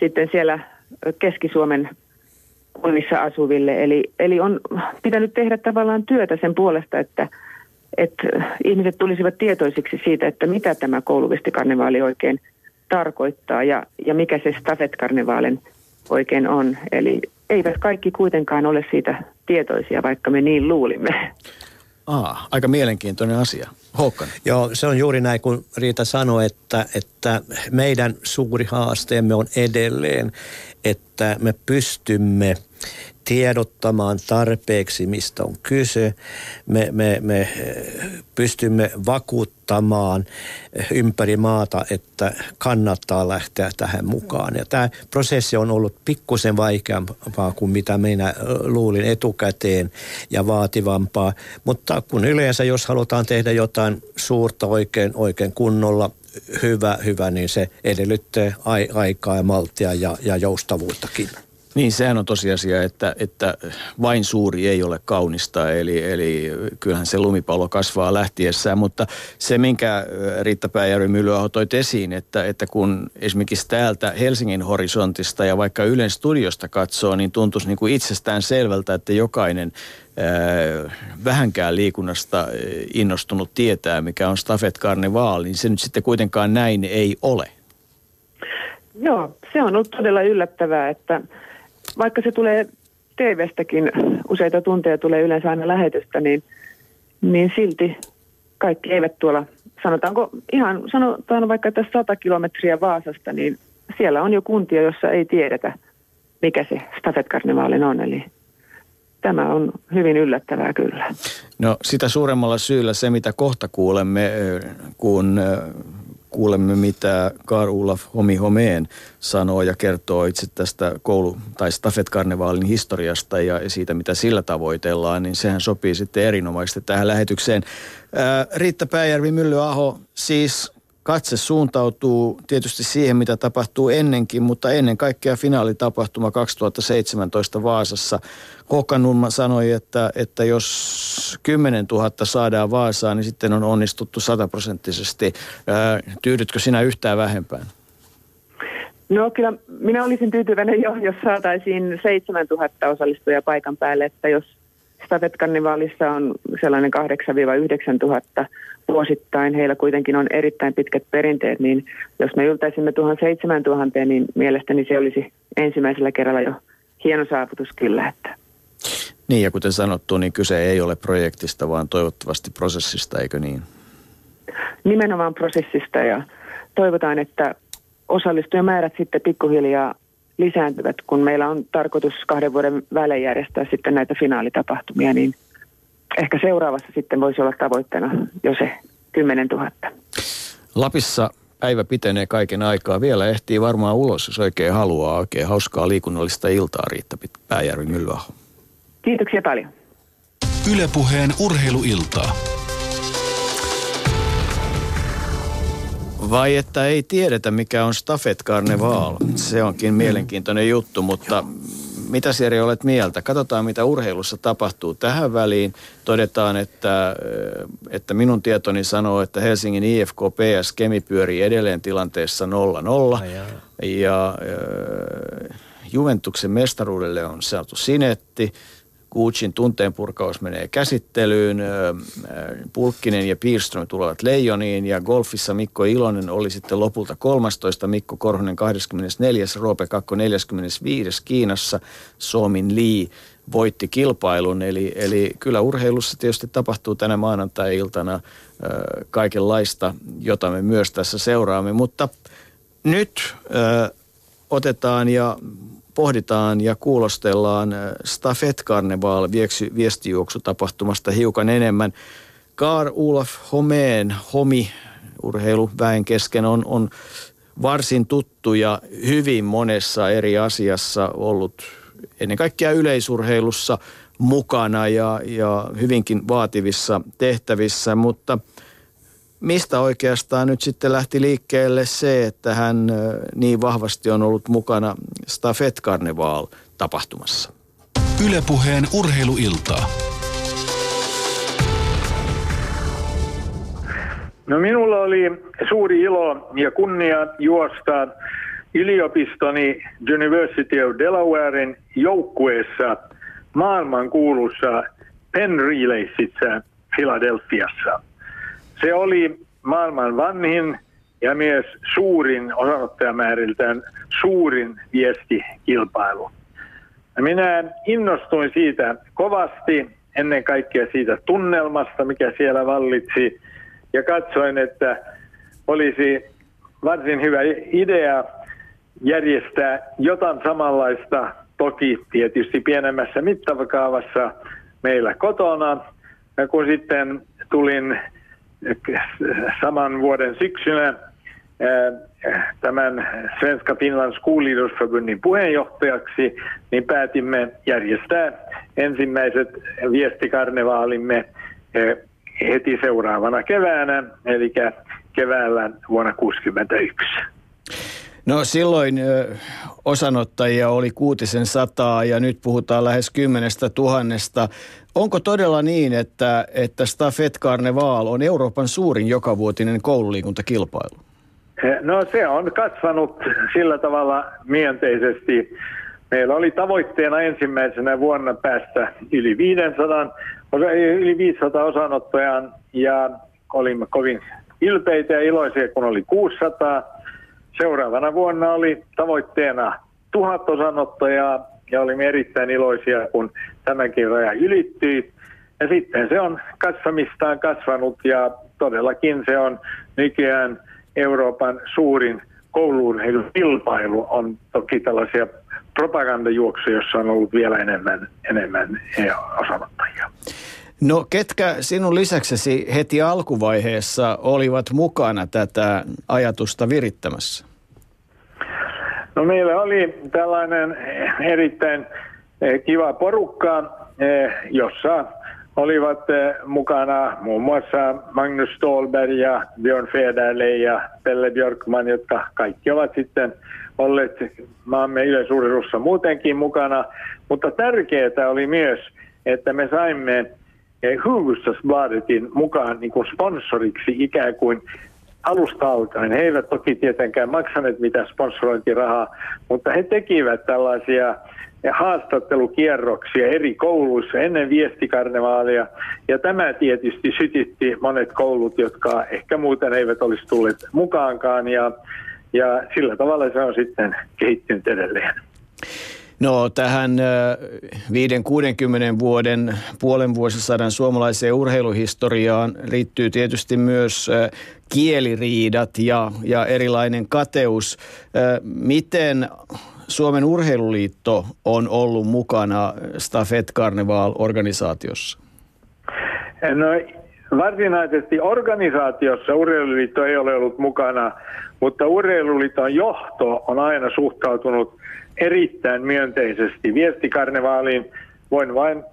Speaker 5: sitten siellä Keski-Suomen kunnissa asuville. Eli, eli on pitänyt tehdä tavallaan työtä sen puolesta, että, että ihmiset tulisivat tietoisiksi siitä, että mitä tämä kouluvestikarnevaali oikein tarkoittaa ja, ja mikä se stafetkarnevaalin oikein on. Eli eivät kaikki kuitenkaan ole siitä tietoisia, vaikka me niin luulimme.
Speaker 2: Aa, aika mielenkiintoinen asia. Håkan.
Speaker 4: Joo, se on juuri näin kuin Riita sanoi, että, että meidän suuri haasteemme on edelleen, että me pystymme tiedottamaan tarpeeksi, mistä on kyse. Me, me, me eh, pystymme vakuuttamaan ympäri maata, että kannattaa lähteä tähän mukaan. Ja tämä prosessi on ollut pikkusen vaikeampaa kuin mitä minä luulin etukäteen ja vaativampaa. Mutta kun yleensä, jos halutaan tehdä jotain suurta oikein, oikein kunnolla, hyvä, hyvä, niin se edellyttää aikaa ja malttia ja, ja joustavuuttakin.
Speaker 2: Niin, sehän on tosiasia, että, että vain suuri ei ole kaunista, eli, eli kyllähän se lumipallo kasvaa lähtiessään, mutta se, minkä Riitta Pääjärvi Myllyaho toit esiin, että, että kun esimerkiksi täältä Helsingin horisontista ja vaikka Ylen studiosta katsoo, niin tuntuisi niin kuin itsestään selvältä, että jokainen vähänkään liikunnasta innostunut tietää, mikä on Stafet Carnival, niin se nyt sitten kuitenkaan näin ei ole.
Speaker 5: Joo, se on ollut todella yllättävää, että vaikka se tulee TV-stäkin useita tunteja tulee yleensä aina lähetystä, niin, niin silti kaikki eivät tuolla, sanotaanko ihan, sanotaan vaikka tässä 100 kilometriä Vaasasta, niin siellä on jo kuntia, jossa ei tiedetä, mikä se stafetkarnevaalin on. Eli tämä on hyvin yllättävää kyllä.
Speaker 2: No sitä suuremmalla syyllä se, mitä kohta kuulemme, kun kuulemme, mitä Karl Olaf Homi Homeen sanoo ja kertoo itse tästä koulu- tai stafetkarnevaalin historiasta ja siitä, mitä sillä tavoitellaan, niin sehän sopii sitten erinomaisesti tähän lähetykseen. Riitta Pääjärvi Myllyaho, siis katse suuntautuu tietysti siihen, mitä tapahtuu ennenkin, mutta ennen kaikkea finaalitapahtuma 2017 Vaasassa. Kokanulma sanoi, että, että jos 10 000 saadaan Vaasaan, niin sitten on onnistuttu sataprosenttisesti. Tyydytkö sinä yhtään vähempään?
Speaker 5: No kyllä minä olisin tyytyväinen jo, jos saataisiin 7000 osallistujaa paikan päälle, että jos Stafetkarnevaalissa on sellainen 8-9 tuhatta vuosittain. Heillä kuitenkin on erittäin pitkät perinteet, niin jos me yltäisimme tuohon 7000, niin mielestäni se olisi ensimmäisellä kerralla jo hieno saavutus kyllä. Että.
Speaker 2: Niin ja kuten sanottu, niin kyse ei ole projektista, vaan toivottavasti prosessista, eikö niin?
Speaker 5: Nimenomaan prosessista ja toivotaan, että osallistujamäärät sitten pikkuhiljaa lisääntyvät, kun meillä on tarkoitus kahden vuoden välein järjestää sitten näitä finaalitapahtumia, niin ehkä seuraavassa sitten voisi olla tavoitteena jo se 10 000.
Speaker 2: Lapissa päivä pitenee kaiken aikaa. Vielä ehtii varmaan ulos, jos oikein haluaa. Oikein hauskaa liikunnallista iltaa, Riitta Pääjärvi Myllyaho.
Speaker 5: Kiitoksia paljon.
Speaker 1: Ylepuheen urheiluiltaa.
Speaker 2: Vai että ei tiedetä, mikä on Staffet Carnival. Se onkin mielenkiintoinen juttu, mutta mitä Seri olet mieltä? Katsotaan, mitä urheilussa tapahtuu tähän väliin. Todetaan, että, että minun tietoni sanoo, että Helsingin IFK PS Kemi pyörii edelleen tilanteessa 0-0. Ja äh, Juventuksen mestaruudelle on saatu sinetti. Gucciin tunteenpurkaus menee käsittelyyn, Pulkkinen ja Piirström tulevat Leijoniin ja golfissa Mikko Ilonen oli sitten lopulta 13, Mikko Korhonen 24, Roope Kakko 45 Kiinassa, Soomin Lee voitti kilpailun. Eli, eli kyllä urheilussa tietysti tapahtuu tänä maanantai-iltana kaikenlaista, jota me myös tässä seuraamme, mutta nyt ö, otetaan ja pohditaan ja kuulostellaan äh, Stafet Carnival viestijuoksutapahtumasta hiukan enemmän. Kar Ulaf Homeen, Homi, urheiluväen kesken on, on varsin tuttu ja hyvin monessa eri asiassa ollut ennen kaikkea yleisurheilussa mukana ja, ja hyvinkin vaativissa tehtävissä, mutta – mistä oikeastaan nyt sitten lähti liikkeelle se, että hän niin vahvasti on ollut mukana Stafet Carnival tapahtumassa?
Speaker 1: Ylepuheen urheiluiltaa.
Speaker 6: No minulla oli suuri ilo ja kunnia juosta yliopistoni University of Delawarein joukkueessa maailmankuulussa Penn Relaysissa Philadelphiassa. Se oli maailman vanhin ja myös suurin osanottajamääriltään suurin viestikilpailu. Minä innostuin siitä kovasti, ennen kaikkea siitä tunnelmasta, mikä siellä vallitsi, ja katsoin, että olisi varsin hyvä idea järjestää jotain samanlaista, toki tietysti pienemmässä mittakaavassa meillä kotona. Ja kun sitten tulin saman vuoden syksynä tämän Svenska Finland Leaders puheenjohtajaksi, niin päätimme järjestää ensimmäiset viestikarnevaalimme heti seuraavana keväänä, eli keväällä vuonna 1961.
Speaker 2: No silloin ö, osanottajia oli kuutisen sataa ja nyt puhutaan lähes kymmenestä tuhannesta. Onko todella niin, että, että Stafet Carneval on Euroopan suurin jokavuotinen koululiikuntakilpailu?
Speaker 6: No se on kasvanut sillä tavalla myönteisesti. Meillä oli tavoitteena ensimmäisenä vuonna päästä yli 500, yli 500 osanottajaa ja olimme kovin ilpeitä ja iloisia, kun oli 600. Seuraavana vuonna oli tavoitteena tuhat osanottajaa ja olimme erittäin iloisia, kun tämänkin raja ylittyi. Ja sitten se on kasvamistaan kasvanut ja todellakin se on nykyään Euroopan suurin kouluurheilukilpailu. On toki tällaisia propagandajuoksuja, joissa on ollut vielä enemmän, enemmän osanottajia.
Speaker 2: No ketkä sinun lisäksesi heti alkuvaiheessa olivat mukana tätä ajatusta virittämässä?
Speaker 6: No meillä oli tällainen erittäin eh, kiva porukka, eh, jossa olivat eh, mukana muun muassa Magnus Stolberg ja Björn Federle ja Pelle Björkman, jotka kaikki ovat sitten olleet maamme yleisurheilussa muutenkin mukana. Mutta tärkeää oli myös, että me saimme Hufvudstadsbladetin mukaan niin kuin sponsoriksi ikään kuin alusta alkaen. He eivät toki tietenkään maksaneet mitään sponsorointirahaa, mutta he tekivät tällaisia haastattelukierroksia eri kouluissa ennen viestikarnevaalia. Ja tämä tietysti sytitti monet koulut, jotka ehkä muuten eivät olisi tulleet mukaankaan. Ja, ja sillä tavalla se on sitten kehittynyt edelleen.
Speaker 2: No tähän 5-60 vuoden puolen vuosisadan suomalaiseen urheiluhistoriaan liittyy tietysti myös kieliriidat ja, ja erilainen kateus. Miten Suomen urheiluliitto on ollut mukana Stafet Carnival-organisaatiossa?
Speaker 6: No varsinaisesti organisaatiossa urheiluliitto ei ole ollut mukana, mutta urheiluliiton johto on aina suhtautunut erittäin myönteisesti viestikarnevaaliin. Voin vain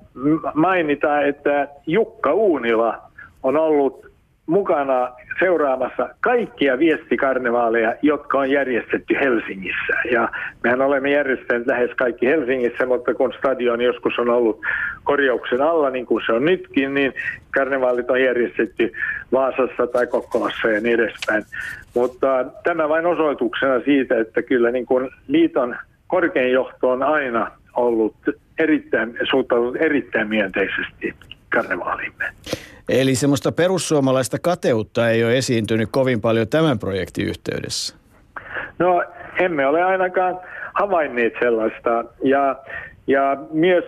Speaker 6: mainita, että Jukka Uunila on ollut mukana seuraamassa kaikkia viestikarnevaaleja, jotka on järjestetty Helsingissä. Ja mehän olemme järjestäneet lähes kaikki Helsingissä, mutta kun stadion joskus on ollut korjauksen alla, niin kuin se on nytkin, niin karnevaalit on järjestetty Vaasassa tai Kokkolassa ja niin edespäin. Mutta tämä vain osoituksena siitä, että kyllä niin kuin liiton korkein johto on aina ollut erittäin, suhtautunut erittäin myönteisesti karnevaalimme.
Speaker 2: Eli semmoista perussuomalaista kateutta ei ole esiintynyt kovin paljon tämän projektin yhteydessä?
Speaker 6: No emme ole ainakaan havainneet sellaista. Ja, ja myös,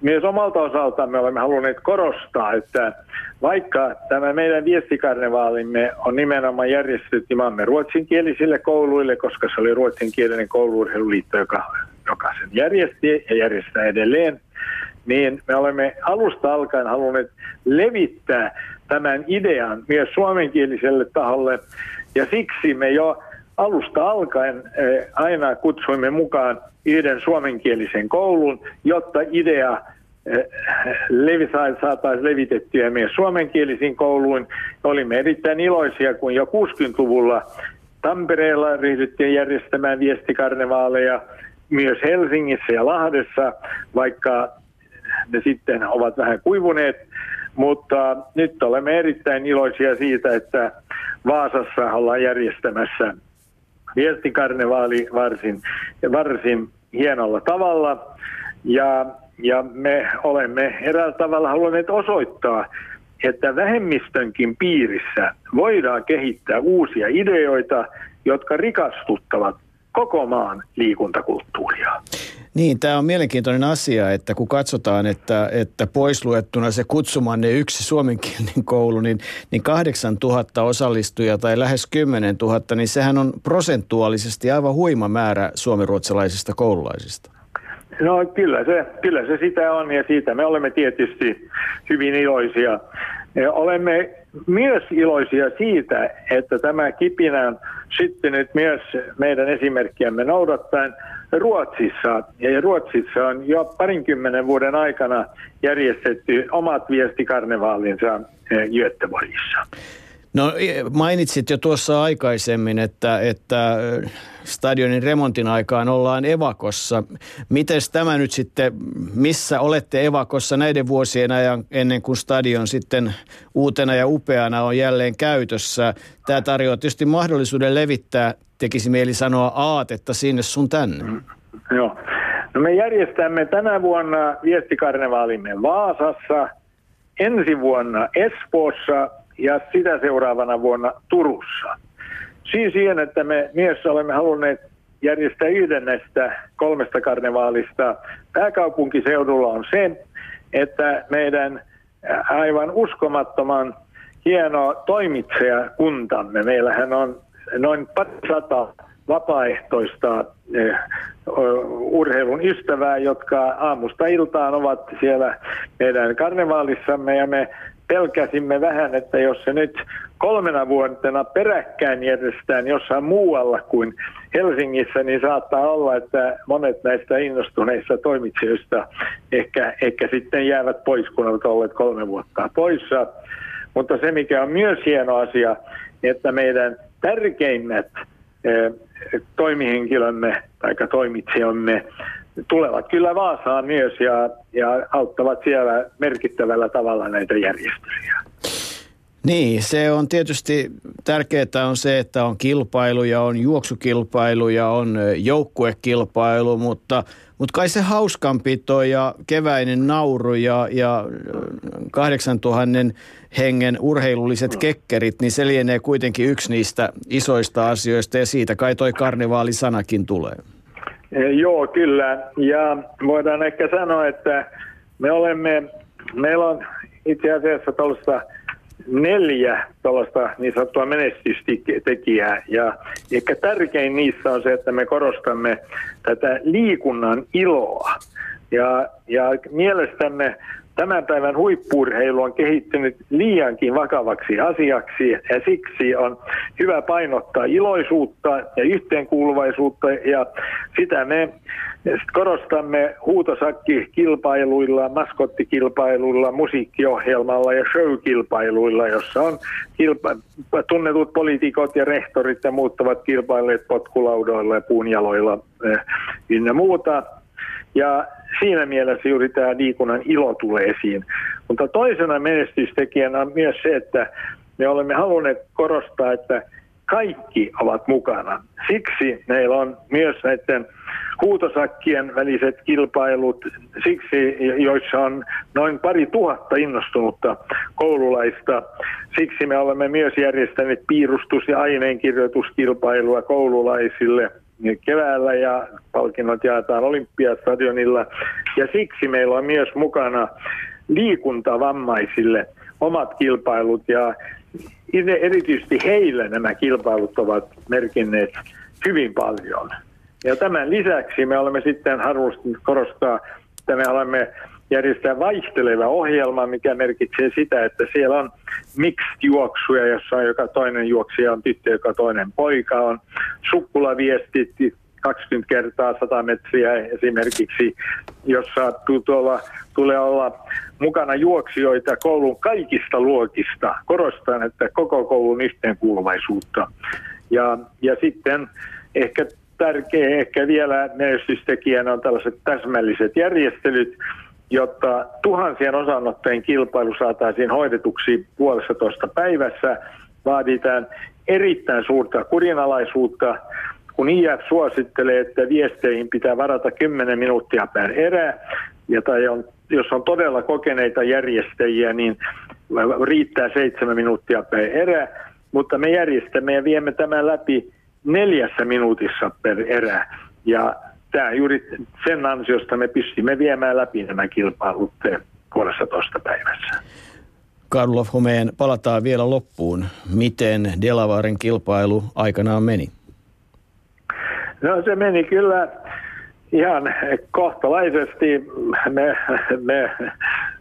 Speaker 6: myös omalta osaltamme olemme halunneet korostaa, että vaikka tämä meidän viestikarnevaalimme on nimenomaan järjestetty maamme ruotsinkielisille kouluille, koska se oli ruotsinkielinen kouluurheiluliitto, joka, joka sen järjesti ja järjestää edelleen, niin me olemme alusta alkaen halunneet levittää tämän idean myös suomenkieliselle taholle. Ja siksi me jo alusta alkaen eh, aina kutsuimme mukaan yhden suomenkielisen koulun, jotta idea eh, saataisiin levitettyä myös suomenkielisiin kouluun. Olimme erittäin iloisia, kun jo 60-luvulla Tampereella ryhdyttiin järjestämään viestikarnevaaleja, myös Helsingissä ja Lahdessa, vaikka ne sitten ovat vähän kuivuneet. Mutta nyt olemme erittäin iloisia siitä, että Vaasassa ollaan järjestämässä viestikarnevaali varsin, varsin hienolla tavalla. Ja, ja me olemme eräällä tavalla halunneet osoittaa, että vähemmistönkin piirissä voidaan kehittää uusia ideoita, jotka rikastuttavat koko maan liikuntakulttuuria.
Speaker 2: Niin, tämä on mielenkiintoinen asia, että kun katsotaan, että, että poisluettuna se kutsumanne yksi suomenkielinen koulu, niin, niin 8000 osallistujaa tai lähes 10 000, niin sehän on prosentuaalisesti aivan huima määrä suomiruotsalaisista koululaisista.
Speaker 6: No kyllä se, kyllä se sitä on ja siitä me olemme tietysti hyvin iloisia. Olemme myös iloisia siitä, että tämä kipinä on syttynyt myös meidän esimerkkiämme noudattaen Ruotsissa. Ja Ruotsissa on jo parinkymmenen vuoden aikana järjestetty omat viestikarnevaalinsa eh, Göteborgissa.
Speaker 2: No mainitsit jo tuossa aikaisemmin, että, että stadionin remontin aikaan ollaan evakossa. Miten tämä nyt sitten, missä olette evakossa näiden vuosien ajan ennen kuin stadion sitten uutena ja upeana on jälleen käytössä? Tämä tarjoaa tietysti mahdollisuuden levittää, tekisi mieli sanoa aatetta sinne sun tänne. Mm,
Speaker 6: joo. No me järjestämme tänä vuonna viestikarnevaalimme Vaasassa, ensi vuonna Espoossa ja sitä seuraavana vuonna Turussa. Siis siihen, että me myös olemme halunneet järjestää yhden näistä kolmesta karnevaalista pääkaupunkiseudulla on se, että meidän aivan uskomattoman hieno toimitsijakuntamme, meillähän on noin pari sata vapaaehtoista urheilun ystävää, jotka aamusta iltaan ovat siellä meidän karnevaalissamme ja me pelkäsimme vähän, että jos se nyt kolmena vuotena peräkkäin järjestetään jossain muualla kuin Helsingissä, niin saattaa olla, että monet näistä innostuneista toimitsijoista ehkä, ehkä sitten jäävät pois, kun ovat olleet kolme vuotta poissa. Mutta se, mikä on myös hieno asia, että meidän tärkeimmät eh, toimihenkilömme tai toimitsijamme tulevat kyllä Vaasaan myös ja, ja auttavat siellä merkittävällä tavalla näitä järjestelyjä.
Speaker 2: Niin, se on tietysti tärkeää on se, että on kilpailuja, on juoksukilpailuja, on joukkuekilpailu, mutta, mutta kai se hauskanpito ja keväinen nauru ja, ja 8000 hengen urheilulliset kekkerit, niin se lienee kuitenkin yksi niistä isoista asioista ja siitä kai toi karnevaalisanakin tulee.
Speaker 6: Joo, kyllä. Ja voidaan ehkä sanoa, että me olemme, meillä on itse asiassa tuollaista neljä tuollaista niin sanottua menestystekijää. Ja ehkä tärkein niissä on se, että me korostamme tätä liikunnan iloa. Ja, ja mielestämme tämän päivän huippurheilu on kehittynyt liiankin vakavaksi asiaksi ja siksi on hyvä painottaa iloisuutta ja yhteenkuuluvaisuutta ja sitä me korostamme huutosakkikilpailuilla, maskottikilpailuilla, musiikkiohjelmalla ja showkilpailuilla, jossa on kilpa- tunnetut poliitikot ja rehtorit ja muut ovat kilpailleet potkulaudoilla ja puunjaloilla eh, ynnä muuta. Ja siinä mielessä juuri tämä liikunnan ilo tulee esiin. Mutta toisena menestystekijänä on myös se, että me olemme halunneet korostaa, että kaikki ovat mukana. Siksi meillä on myös näiden huutosakkien väliset kilpailut, siksi joissa on noin pari tuhatta innostunutta koululaista. Siksi me olemme myös järjestäneet piirustus- ja aineenkirjoituskilpailua koululaisille keväällä ja palkinnot jaetaan Olympiastadionilla. Ja siksi meillä on myös mukana liikuntavammaisille omat kilpailut ja erityisesti heille nämä kilpailut ovat merkinneet hyvin paljon. Ja tämän lisäksi me olemme sitten halunnut korostaa, että me olemme järjestää vaihteleva ohjelma, mikä merkitsee sitä, että siellä on mixed-juoksuja, jossa on joka toinen juoksija on tyttö, joka toinen poika, on sukkulaviestit 20 kertaa 100 metriä esimerkiksi, jossa tuolla tulee olla mukana juoksijoita koulun kaikista luokista. Korostan, että koko koulun yhteenkuuluvaisuutta. Ja, ja sitten ehkä tärkeä ehkä vielä menestystekijänä on tällaiset täsmälliset järjestelyt, jotta tuhansien osanottajien kilpailu saataisiin hoidetuksi puolessa toista päivässä. Vaaditaan erittäin suurta kurinalaisuutta, kun IF suosittelee, että viesteihin pitää varata 10 minuuttia per erä, ja tai on, jos on todella kokeneita järjestäjiä, niin riittää 7 minuuttia per erä, mutta me järjestämme ja viemme tämän läpi neljässä minuutissa per erä. Ja tämä juuri sen ansiosta me pystymme viemään läpi nämä kilpailut puolessa toista päivässä.
Speaker 2: Karlov Homeen, palataan vielä loppuun. Miten Delavaren kilpailu aikanaan meni?
Speaker 6: No se meni kyllä ihan kohtalaisesti. Me, me,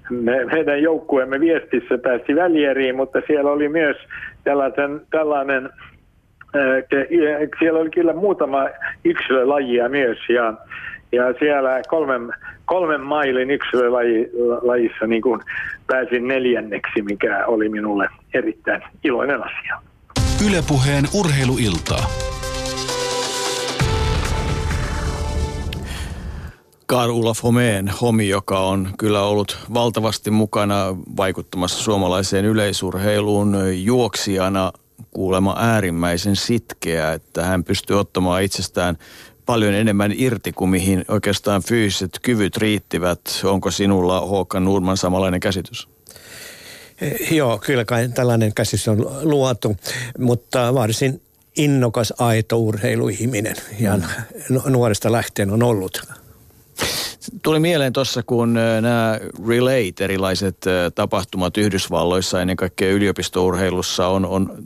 Speaker 6: me, meidän joukkueemme viestissä pääsi välieriin, mutta siellä oli myös tällainen, tällainen siellä oli kyllä muutama yksilölajia myös ja, ja siellä kolmen, kolmen mailin yksilölajissa niin kuin pääsin neljänneksi, mikä oli minulle erittäin iloinen asia.
Speaker 1: Ylepuheen urheiluiltaa.
Speaker 2: Karl Olaf Homeen homi, joka on kyllä ollut valtavasti mukana vaikuttamassa suomalaiseen yleisurheiluun juoksijana – kuulemma äärimmäisen sitkeä, että hän pystyy ottamaan itsestään paljon enemmän irti kuin mihin oikeastaan fyysiset kyvyt riittivät. Onko sinulla Håkan Nurman samanlainen käsitys?
Speaker 4: Eh, joo, kyllä kai tällainen käsitys on luotu, mutta varsin innokas, aito urheiluihminen ja nuoresta lähtien on ollut.
Speaker 2: Tuli mieleen tuossa, kun nämä Relate, erilaiset tapahtumat Yhdysvalloissa, ennen kaikkea yliopistourheilussa, on, on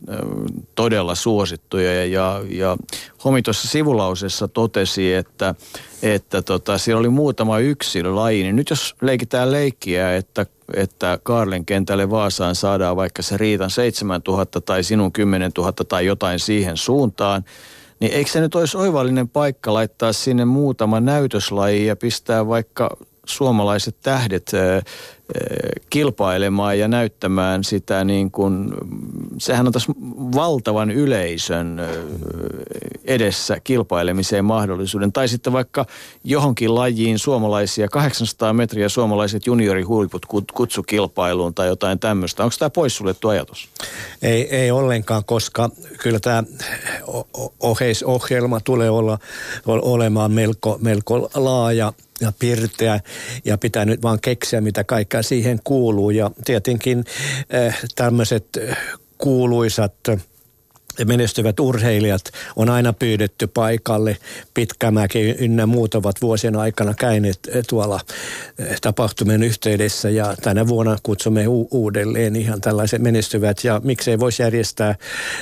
Speaker 2: todella suosittuja. Ja, ja, Homi tuossa sivulausessa totesi, että, että tota, siellä oli muutama yksilölaji. Niin nyt jos leikitään leikkiä, että että Kaarlen kentälle Vaasaan saadaan vaikka se Riitan 7000 tai sinun 10 000 tai jotain siihen suuntaan, niin eikö se nyt olisi oivallinen paikka laittaa sinne muutama näytöslaji ja pistää vaikka suomalaiset tähdet kilpailemaan ja näyttämään sitä niin kuin, sehän on taas valtavan yleisön edessä kilpailemiseen mahdollisuuden. Tai sitten vaikka johonkin lajiin suomalaisia, 800 metriä suomalaiset juniorihuiput kutsukilpailuun tai jotain tämmöistä. Onko tämä poissuljettu ajatus?
Speaker 4: Ei, ei ollenkaan, koska kyllä tämä oheisohjelma tulee olla, olemaan melko, melko laaja ja pirteä ja pitää nyt vaan keksiä, mitä kaikkea siihen kuuluu. Ja tietenkin äh, tämmöiset kuuluisat menestyvät urheilijat on aina pyydetty paikalle. Pitkämäki ynnä muut ovat vuosien aikana käyneet tuolla eh, tapahtumien yhteydessä ja tänä vuonna kutsumme u- uudelleen ihan tällaiset menestyvät ja miksei voisi järjestää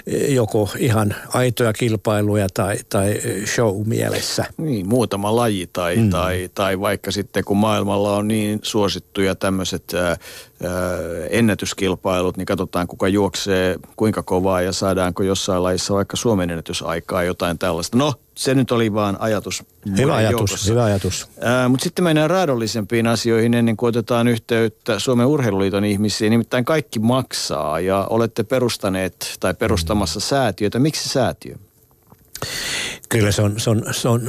Speaker 4: eh, joko ihan aitoja kilpailuja tai, tai show mielessä.
Speaker 2: Niin, muutama laji tai, mm. tai, tai vaikka sitten kun maailmalla on niin suosittuja tämmöiset ää, ennätyskilpailut, niin katsotaan kuka juoksee kuinka kovaa ja saadaanko jossain lajissa vaikka Suomen ennätysaikaa jotain tällaista. No, se nyt oli vaan ajatus.
Speaker 4: Hyvä ajatus, joukossa. hyvä ajatus.
Speaker 2: Mutta sitten mennään raadollisempiin asioihin ennen kuin otetaan yhteyttä Suomen urheiluliiton ihmisiin. Nimittäin kaikki maksaa ja olette perustaneet tai perustamassa mm. säätiötä. Miksi säätiö?
Speaker 4: Kyllä se on, se on, se on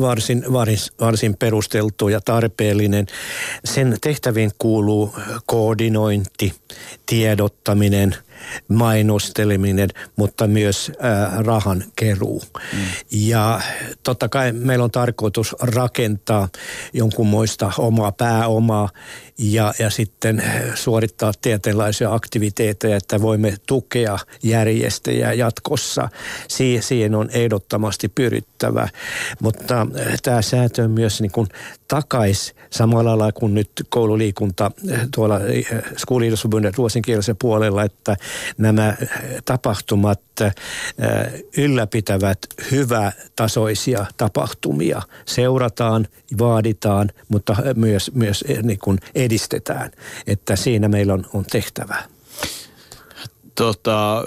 Speaker 4: varsin, varsin, varsin perusteltu ja tarpeellinen. Sen tehtäviin kuuluu koordinointi, tiedottaminen, mainosteleminen, mutta myös äh, rahan keruu. Mm. Ja totta kai meillä on tarkoitus rakentaa jonkunmoista omaa pääomaa ja, ja sitten suorittaa tietynlaisia aktiviteetteja, että voimme tukea järjestäjää jatkossa. Siihen on ehdottomasti pyrittävä. Mutta tämä säätö on myös niin kuin takais samalla lailla kuin nyt koululiikunta tuolla School ruosinkielisellä puolella, että nämä tapahtumat ylläpitävät hyvätasoisia tapahtumia. Seurataan, vaaditaan, mutta myös, myös niin kuin edistetään. Että siinä meillä on, on tehtävää.
Speaker 2: Tota,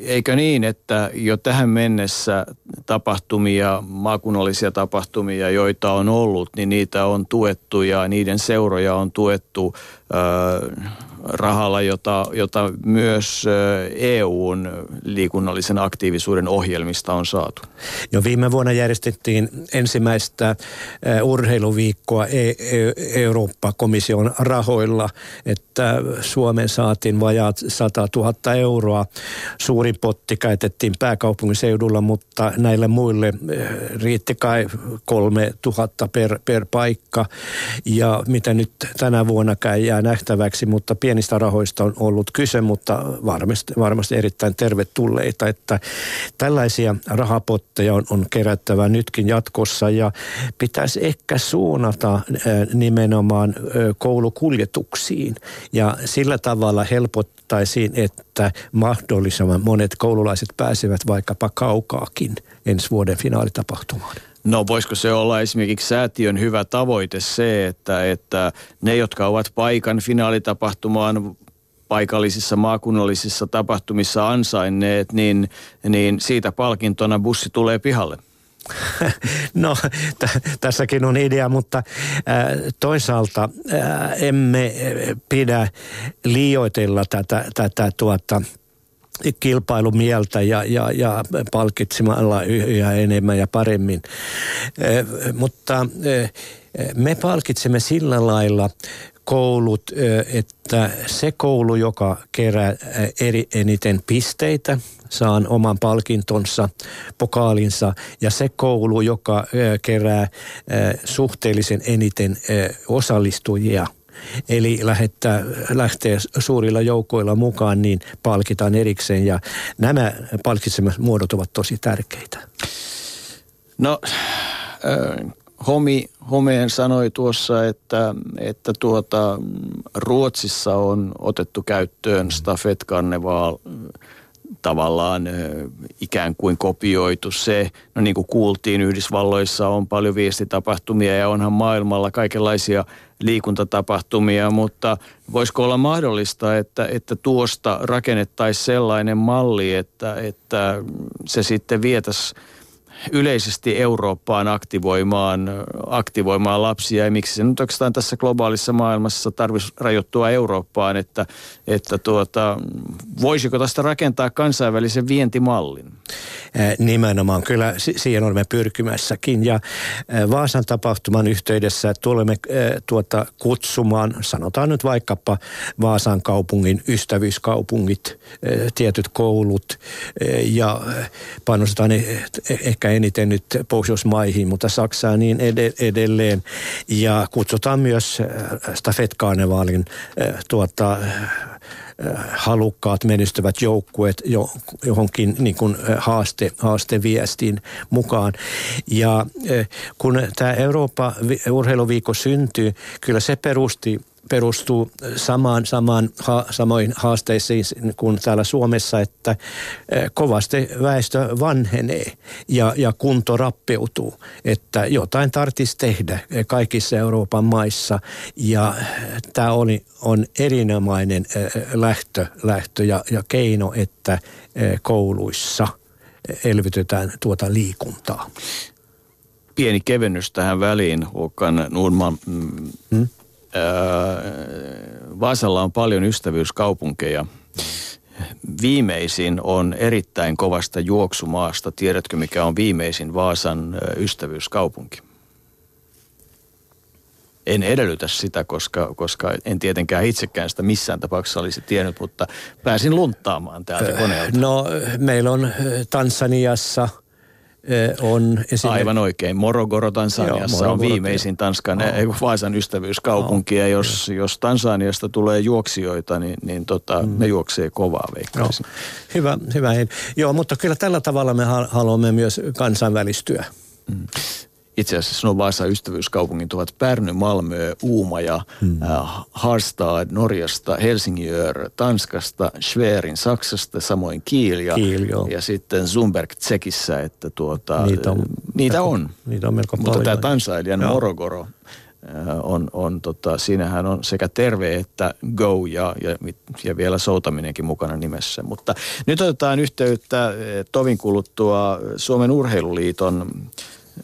Speaker 2: eikö niin, että jo tähän mennessä tapahtumia, maakunnallisia tapahtumia, joita on ollut, niin niitä on tuettu ja niiden seuroja on tuettu ö, rahalla, jota, jota myös EUn liikunnallisen aktiivisuuden ohjelmista on saatu.
Speaker 4: Jo viime vuonna järjestettiin ensimmäistä urheiluviikkoa e- e- Eurooppa-komission rahoilla, että Suomen saatiin vajaat 100 000 euroa. Suurin potti käytettiin pääkaupunkiseudulla, mutta näille muille riitti kai 3 000 per, per paikka. Ja mitä nyt tänä vuonna jää nähtäväksi, mutta pieni pienistä rahoista on ollut kyse, mutta varmasti, varmasti erittäin tervetulleita, että tällaisia rahapotteja on, on kerättävä nytkin jatkossa ja pitäisi ehkä suunnata nimenomaan koulukuljetuksiin ja sillä tavalla helpottaisiin, että mahdollisimman monet koululaiset pääsevät vaikkapa kaukaakin ensi vuoden finaalitapahtumaan.
Speaker 2: No voisiko se olla esimerkiksi säätiön hyvä tavoite se, että, että ne, jotka ovat paikan finaalitapahtumaan paikallisissa maakunnallisissa tapahtumissa ansainneet, niin, niin siitä palkintona bussi tulee pihalle?
Speaker 4: No, t- tässäkin on idea, mutta äh, toisaalta äh, emme pidä liioitella tätä, tätä tuota, kilpailumieltä ja, ja, ja palkitsemalla yhä enemmän ja paremmin. Eh, mutta eh, me palkitsemme sillä lailla koulut, että se koulu, joka kerää eri eniten pisteitä, saa oman palkintonsa, pokaalinsa, ja se koulu, joka kerää suhteellisen eniten osallistujia – Eli lähettää, lähtee suurilla joukoilla mukaan, niin palkitaan erikseen ja nämä palkitsemusmuodot ovat tosi tärkeitä.
Speaker 2: No, äh, Homi, Homeen sanoi tuossa, että, että tuota, Ruotsissa on otettu käyttöön Stafet tavallaan ikään kuin kopioitu se. No niin kuin kuultiin, Yhdysvalloissa on paljon viestitapahtumia ja onhan maailmalla kaikenlaisia liikuntatapahtumia, mutta voisiko olla mahdollista, että, että tuosta rakennettaisiin sellainen malli, että, että se sitten vietäisi yleisesti Eurooppaan aktivoimaan, aktivoimaan lapsia. Ja miksi se nyt oikeastaan tässä globaalissa maailmassa tarvitsisi rajoittua Eurooppaan, että, että tuota, voisiko tästä rakentaa kansainvälisen vientimallin?
Speaker 4: Nimenomaan, kyllä siihen olemme pyrkimässäkin. Ja Vaasan tapahtuman yhteydessä tulemme tuota kutsumaan, sanotaan nyt vaikkapa Vaasan kaupungin ystävyyskaupungit, tietyt koulut ja panostetaan ehkä eniten nyt Pohjoismaihin, mutta Saksaan niin edelleen. Ja kutsutaan myös Stafet-karnevaalin tuota, halukkaat menestyvät joukkueet johonkin niin kuin haaste, haasteviestiin mukaan. Ja kun tämä Eurooppa urheiluviikko syntyy, kyllä se perusti perustuu samaan, samaan ha, samoin haasteisiin kuin täällä Suomessa, että eh, kovasti väestö vanhenee ja, ja kunto rappeutuu. Että jotain tarvitsisi tehdä kaikissa Euroopan maissa ja tämä oli, on erinomainen eh, lähtö, lähtö ja, ja keino, että eh, kouluissa elvytetään tuota liikuntaa.
Speaker 2: Pieni kevennys tähän väliin, Håkan Nurman. Mm, hmm? Vaasalla on paljon ystävyyskaupunkeja. Viimeisin on erittäin kovasta juoksumaasta. Tiedätkö, mikä on viimeisin Vaasan ystävyyskaupunki? En edellytä sitä, koska, koska en tietenkään itsekään sitä missään tapauksessa olisi tiennyt, mutta pääsin lunttaamaan täältä koneelta.
Speaker 4: No, meillä on Tansaniassa – on
Speaker 2: esimerkiksi... Aivan oikein. Morogoro Tansaniassa Joo, Morogoro, on viimeisin Tanskan, oh. Vaasan ystävyyskaupunki. Oh. Ja jos, jos Tansaniasta tulee juoksijoita, niin, niin tota, mm. ne juoksee kovaa veikkaisin.
Speaker 4: Joo. Hyvä, hyvä. Joo, mutta kyllä tällä tavalla me haluamme myös kansainvälistyä. Mm
Speaker 2: itse asiassa no Vaasa ystävyyskaupungit ovat Pärny, Malmö, Uumaja, hmm. äh, Harstad Norjasta, Helsingör Tanskasta, Schwerin Saksasta, samoin Kiel ja, Kiel, ja sitten Zumberg Tsekissä, että tuota, niitä on, niitä on.
Speaker 4: Niitä on melko
Speaker 2: Mutta tämä Tansailian Morogoro äh, on, on tota, siinähän on sekä terve että go ja, ja, ja vielä soutaminenkin mukana nimessä. Mutta nyt otetaan yhteyttä eh, tovin kuluttua Suomen Urheiluliiton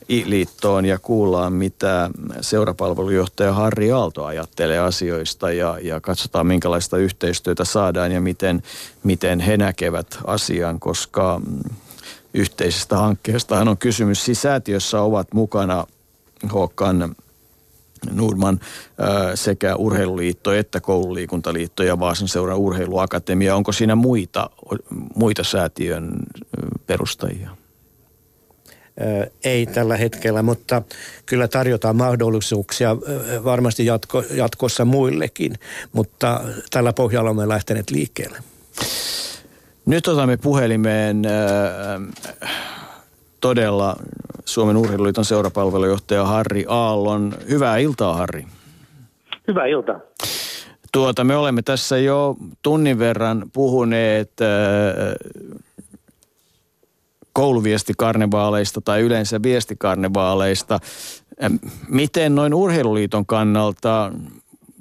Speaker 2: liittoon ja kuullaan, mitä seurapalvelujohtaja Harri Aalto ajattelee asioista ja, ja katsotaan, minkälaista yhteistyötä saadaan ja miten, miten he näkevät asian, koska mm, yhteisestä hankkeesta on kysymys. Siis säätiössä ovat mukana Håkan Nurman sekä Urheiluliitto että Koululiikuntaliitto ja Vaasan seura Urheiluakatemia. Onko siinä muita, muita säätiön perustajia?
Speaker 4: Ei tällä hetkellä, mutta kyllä tarjotaan mahdollisuuksia varmasti jatko, jatkossa muillekin, mutta tällä pohjalla olemme lähteneet liikkeelle.
Speaker 2: Nyt otamme puhelimeen äh, todella Suomen Urheiluliiton seurapalvelujohtaja Harri Aallon. Hyvää iltaa, Harri.
Speaker 7: Hyvää iltaa.
Speaker 2: Tuota, me olemme tässä jo tunnin verran puhuneet äh, kouluviestikarnevaaleista tai yleensä viestikarnevaaleista. Miten noin urheiluliiton kannalta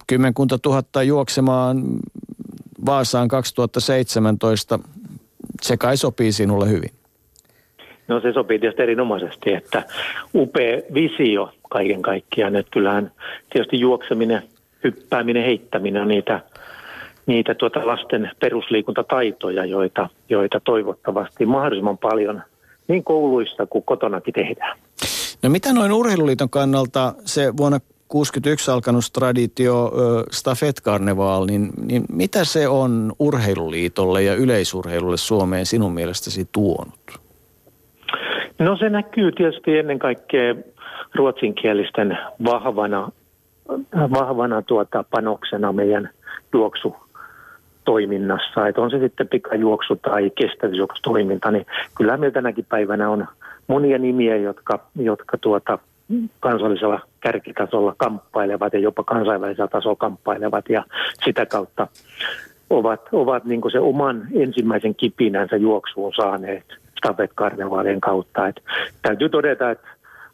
Speaker 2: kymmenkunta tuhatta juoksemaan Vaasaan 2017, se kai sopii sinulle hyvin?
Speaker 7: No se sopii tietysti erinomaisesti, että upea visio kaiken kaikkiaan, että kyllähän tietysti juokseminen, hyppääminen, heittäminen on niitä niitä tuota lasten perusliikuntataitoja, joita, joita toivottavasti mahdollisimman paljon niin kouluissa kuin kotonakin tehdään.
Speaker 2: No mitä noin urheiluliiton kannalta se vuonna 61 alkanut traditio Stafet Carnival, niin, niin mitä se on urheiluliitolle ja yleisurheilulle Suomeen sinun mielestäsi tuonut?
Speaker 7: No se näkyy tietysti ennen kaikkea ruotsinkielisten vahvana, vahvana tuota panoksena meidän juoksu toiminnassa, että on se sitten pikajuoksu tai kestävyysjuoksutoiminta, niin kyllä meillä tänäkin päivänä on monia nimiä, jotka, jotka tuota kansallisella kärkitasolla kamppailevat ja jopa kansainvälisellä tasolla kamppailevat ja sitä kautta ovat, ovat niin se oman ensimmäisen kipinänsä juoksuun saaneet Stafet Karnevaalien kautta. Et täytyy todeta, että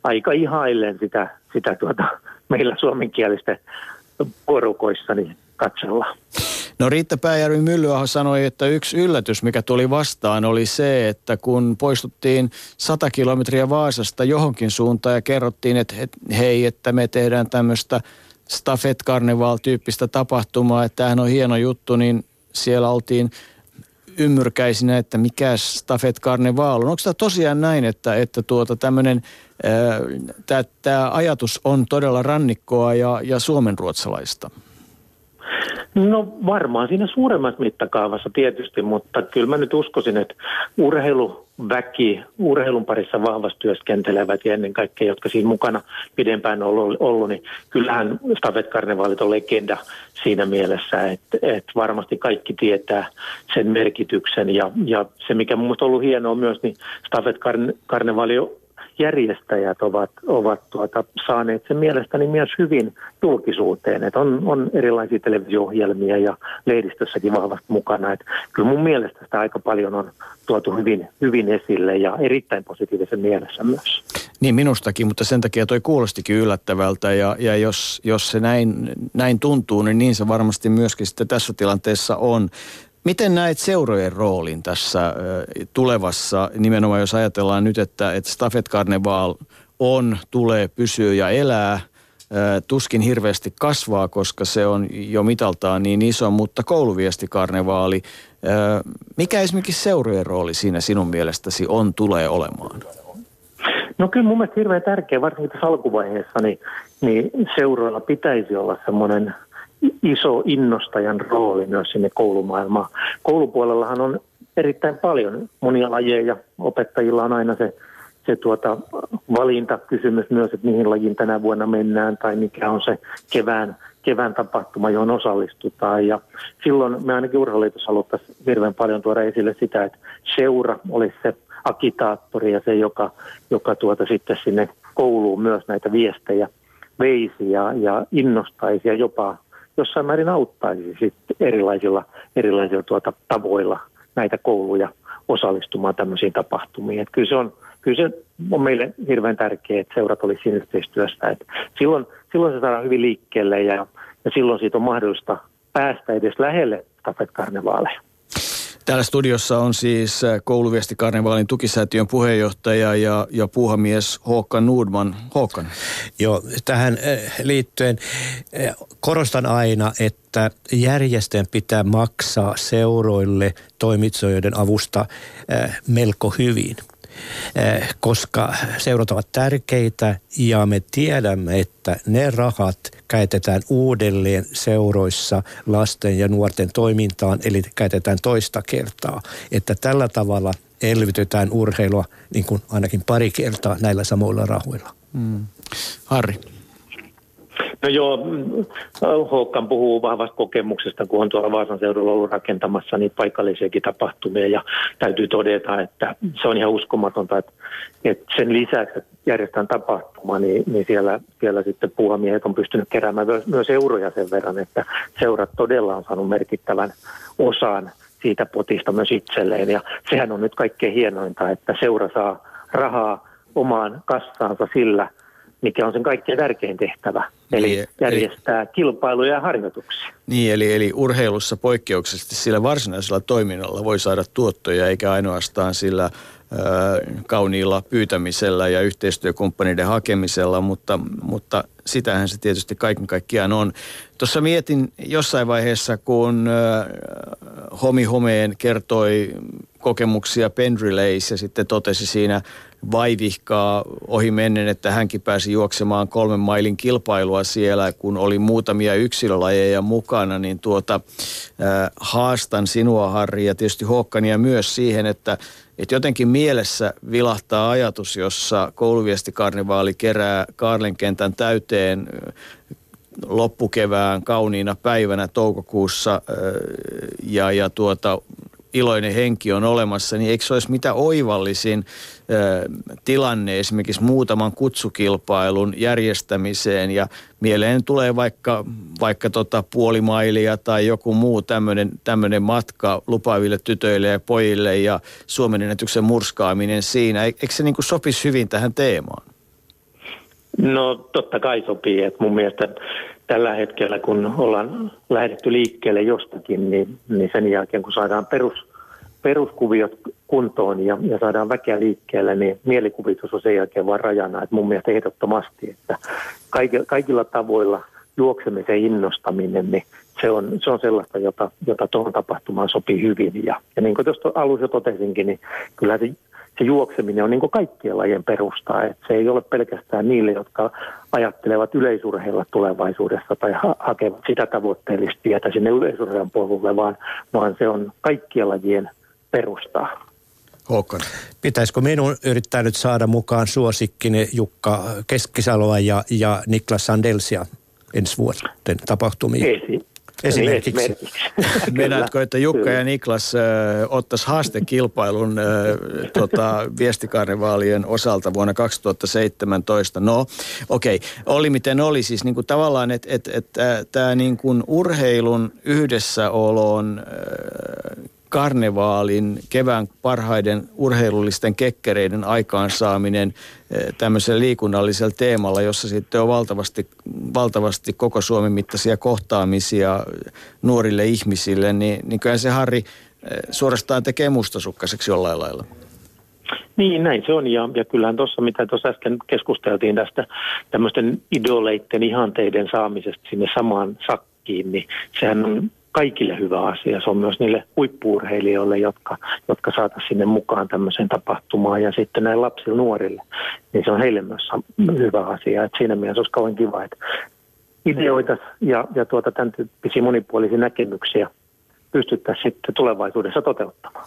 Speaker 7: aika ihaillen sitä, sitä tuota, meillä suomenkielisten porukoissa niin katsellaan.
Speaker 2: No Riitta Pääjärvi Myllyaho sanoi, että yksi yllätys, mikä tuli vastaan, oli se, että kun poistuttiin 100 kilometriä Vaasasta johonkin suuntaan ja kerrottiin, että hei, että me tehdään tämmöistä Stafet Carnival-tyyppistä tapahtumaa, että tämähän on hieno juttu, niin siellä oltiin ymmyrkäisinä, että mikä Stafet Carnival on. Onko tämä tosiaan näin, että, että tuota tämmöinen, tämä ajatus on todella rannikkoa ja, ja suomenruotsalaista?
Speaker 7: No varmaan siinä suuremmassa mittakaavassa tietysti, mutta kyllä mä nyt uskoisin, että urheiluväki, urheilun parissa vahvasti työskentelevät ja ennen kaikkea, jotka siinä mukana pidempään on ollut, ollut niin kyllähän Stafet Karnevaalit on legenda siinä mielessä, että, että varmasti kaikki tietää sen merkityksen. Ja, ja se mikä mun on ollut hienoa myös, niin Stafet Karnevaali järjestäjät ovat, ovat tuota, saaneet sen mielestäni myös hyvin julkisuuteen. Et on, on erilaisia televisio-ohjelmia ja lehdistössäkin vahvasti mukana. Et kyllä mun mielestä sitä aika paljon on tuotu hyvin, hyvin esille ja erittäin positiivisen mielessä myös.
Speaker 2: Niin minustakin, mutta sen takia toi kuulostikin yllättävältä ja, ja jos, jos se näin, näin tuntuu, niin niin se varmasti myöskin sitten tässä tilanteessa on. Miten näet seurojen roolin tässä tulevassa, nimenomaan jos ajatellaan nyt, että, että Stafet Carnival on, tulee, pysyy ja elää, tuskin hirveästi kasvaa, koska se on jo mitaltaan niin iso, mutta kouluviestikarnevaali, mikä esimerkiksi seurojen rooli siinä sinun mielestäsi on, tulee olemaan?
Speaker 7: No kyllä mun mielestä hirveän tärkeä, varsinkin tässä alkuvaiheessa, niin, niin seuroilla pitäisi olla semmoinen iso innostajan rooli myös sinne koulumaailmaan. Koulupuolellahan on erittäin paljon monia lajeja. Opettajilla on aina se, se tuota valintakysymys myös, että mihin lajiin tänä vuonna mennään tai mikä on se kevään, kevään tapahtuma, johon osallistutaan. Ja silloin me ainakin urheiluliitossa haluttaisiin hirveän paljon tuoda esille sitä, että seura olisi se agitaattori ja se, joka, joka tuota sitten sinne kouluun myös näitä viestejä veisi ja, ja innostaisi ja jopa jossain määrin auttaisi sitten erilaisilla, erilaisilla tuota tavoilla näitä kouluja osallistumaan tämmöisiin tapahtumiin. Että kyllä se on, kyllä se on meille hirveän tärkeää, että seurat olisi siinä yhteistyössä. Että silloin, silloin se saadaan hyvin liikkeelle ja, ja silloin siitä on mahdollista päästä edes lähelle stafetkarnevaaleja.
Speaker 2: Täällä studiossa on siis äh, kouluviestikarnevaalin tukisäätiön puheenjohtaja ja, ja puuhamies Håkan Nordman. Håkan.
Speaker 4: Joo, tähän äh, liittyen äh, korostan aina, että järjestäjän pitää maksaa seuroille toimitsijoiden avusta melko hyvin – koska seurat ovat tärkeitä ja me tiedämme, että ne rahat käytetään uudelleen seuroissa lasten ja nuorten toimintaan, eli käytetään toista kertaa. Että tällä tavalla elvytetään urheilua niin kuin ainakin pari kertaa näillä samoilla rahoilla. Mm.
Speaker 2: Harri.
Speaker 7: No joo, Håkan puhuu vahvasta kokemuksesta, kun on tuolla Vaasan seudulla ollut rakentamassa niin paikallisiakin tapahtumia. Ja täytyy todeta, että se on ihan uskomatonta, että, että sen lisäksi, että järjestetään tapahtuma, niin, niin siellä, siellä sitten puuhamiehet on pystynyt keräämään myös euroja sen verran, että seurat todella on saanut merkittävän osan siitä potista myös itselleen. Ja sehän on nyt kaikkein hienointa, että seura saa rahaa omaan kassaansa sillä – mikä on sen kaikkein tärkein tehtävä, eli niin, järjestää eli, kilpailuja ja harjoituksia.
Speaker 2: Niin, eli, eli urheilussa poikkeuksellisesti sillä varsinaisella toiminnalla voi saada tuottoja, eikä ainoastaan sillä ö, kauniilla pyytämisellä ja yhteistyökumppaneiden hakemisella, mutta, mutta sitähän se tietysti kaiken kaikkiaan on. Tuossa mietin jossain vaiheessa, kun ö, Homi Homeen kertoi kokemuksia Pendrilays ja sitten totesi siinä vaivihkaa ohi mennen, että hänkin pääsi juoksemaan kolmen mailin kilpailua siellä, kun oli muutamia yksilölajeja mukana, niin tuota, äh, haastan sinua Harri ja tietysti Håkkania myös siihen, että että jotenkin mielessä vilahtaa ajatus, jossa kouluviestikarnivaali kerää Kaarlenkentän täyteen loppukevään kauniina päivänä toukokuussa ja, ja tuota, iloinen henki on olemassa, niin eikö se olisi mitä oivallisin tilanne esimerkiksi muutaman kutsukilpailun järjestämiseen ja mieleen tulee vaikka, vaikka tota puolimailia tai joku muu tämmöinen matka lupaaville tytöille ja pojille ja Suomen ennätyksen murskaaminen siinä. Eikö se niin kuin sopisi hyvin tähän teemaan?
Speaker 7: No totta kai sopii, että mun mielestä tällä hetkellä, kun ollaan lähdetty liikkeelle jostakin, niin, niin sen jälkeen kun saadaan perus, peruskuviot kuntoon ja, ja saadaan väkeä liikkeelle, niin mielikuvitus on sen jälkeen vaan rajana. Et mun mielestä ehdottomasti, että kaikilla, kaikilla tavoilla juoksemisen innostaminen, niin se on, se on sellaista, jota, jota tuohon tapahtumaan sopii hyvin. Ja, ja niin kuin tuosta alussa jo totesinkin, niin kyllä se se juokseminen on niin kuin kaikkien lajien perusta. Että se ei ole pelkästään niille, jotka ajattelevat yleisurheilla tulevaisuudessa tai ha- hakevat sitä tavoitteellista tietä sinne yleisurheilun puolelle, vaan, vaan se on kaikkien lajien perustaa.
Speaker 2: Håkan.
Speaker 4: Pitäisikö minun yrittää nyt saada mukaan suosikkini Jukka Keskisaloa ja, ja Niklas Sandelsia ensi vuoden tapahtumiin?
Speaker 7: Esi-
Speaker 4: Esimerkiksi.
Speaker 7: Esimerkiksi.
Speaker 2: Meinaatko, että Jukka
Speaker 7: Kyllä.
Speaker 2: ja Niklas äh, ottaisi haastekilpailun äh, tota, viestikarnevaalien osalta vuonna 2017? No, okei. Okay. Oli miten oli. Siis niin kuin tavallaan, että et, et, tämä niin kuin urheilun yhdessäolon äh, karnevaalin, kevään parhaiden urheilullisten kekkereiden aikaansaaminen eh, tämmöisellä liikunnallisella teemalla, jossa sitten on valtavasti, valtavasti koko Suomen mittaisia kohtaamisia nuorille ihmisille, niin, niin kyllä se Harri eh, suorastaan tekee mustasukkaiseksi jollain lailla.
Speaker 7: Niin, näin se on. Ja, ja kyllähän tuossa, mitä tuossa äsken keskusteltiin tästä tämmöisten idoleiden ihanteiden saamisesta sinne samaan sakkiin, niin sehän on kaikille hyvä asia. Se on myös niille huippuurheilijoille, jotka, jotka saataisiin sinne mukaan tämmöiseen tapahtumaan. Ja sitten näille lapsille nuorille, niin se on heille myös hyvä asia. Et siinä mielessä olisi kauan kiva, että ideoita ja, ja tuota, tämän tyyppisiä monipuolisia näkemyksiä pystyttäisiin sitten tulevaisuudessa toteuttamaan.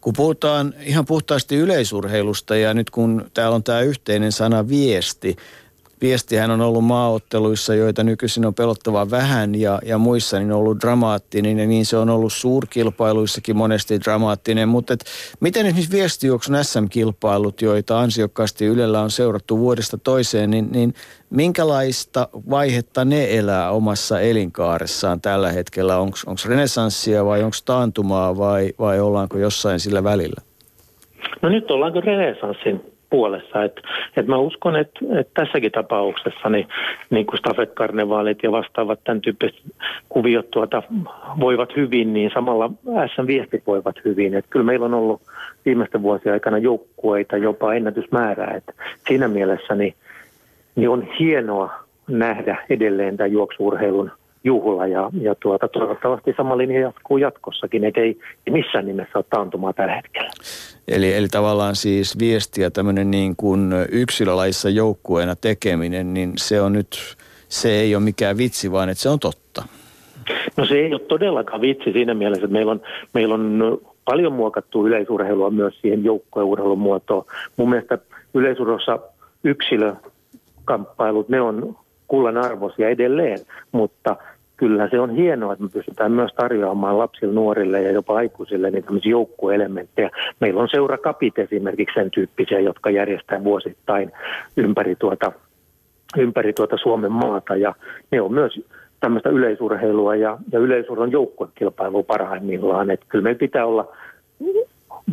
Speaker 2: Kun puhutaan ihan puhtaasti yleisurheilusta ja nyt kun täällä on tämä yhteinen sana viesti, viestihän on ollut maaotteluissa, joita nykyisin on pelottava vähän ja, ja muissa niin on ollut dramaattinen ja niin se on ollut suurkilpailuissakin monesti dramaattinen. Mutta et, miten esimerkiksi viestijuoksun SM-kilpailut, joita ansiokkaasti Ylellä on seurattu vuodesta toiseen, niin, niin minkälaista vaihetta ne elää omassa elinkaaressaan tällä hetkellä? Onko renesanssia vai onko taantumaa vai, vai ollaanko jossain sillä välillä?
Speaker 7: No nyt ollaanko renesanssin puolessa. Et, et mä uskon, että et tässäkin tapauksessa niin, niin kuin stafetkarnevaalit ja vastaavat tämän tyyppiset kuviot tuota, voivat hyvin, niin samalla SM-viestit voivat hyvin. Et kyllä meillä on ollut viimeisten vuosien aikana joukkueita jopa ennätysmäärää. Et siinä mielessä niin, niin on hienoa nähdä edelleen tämän juoksuurheilun juhla ja, ja tuota, toivottavasti sama linja jatkuu jatkossakin, eikä ei, ei missään nimessä ole taantumaa tällä hetkellä.
Speaker 2: Eli, eli tavallaan siis viestiä tämmöinen niin kuin yksilölaissa joukkueena tekeminen, niin se on nyt, se ei ole mikään vitsi, vaan että se on totta.
Speaker 7: No se ei ole todellakaan vitsi siinä mielessä, että meillä on, meillä on paljon muokattu yleisurheilua myös siihen joukkueurheilun muotoon. Mun mielestä yleisurheilussa yksilökamppailut, ne on kullan arvoisia edelleen, mutta kyllä se on hienoa, että me pystytään myös tarjoamaan lapsille, nuorille ja jopa aikuisille niin tämmöisiä joukkueelementtejä. Meillä on seurakapit esimerkiksi sen tyyppisiä, jotka järjestää vuosittain ympäri tuota, ympäri tuota Suomen maata ja ne on myös tämmöistä yleisurheilua ja, ja yleisurheilun joukkuekilpailua parhaimmillaan. Että kyllä meillä pitää olla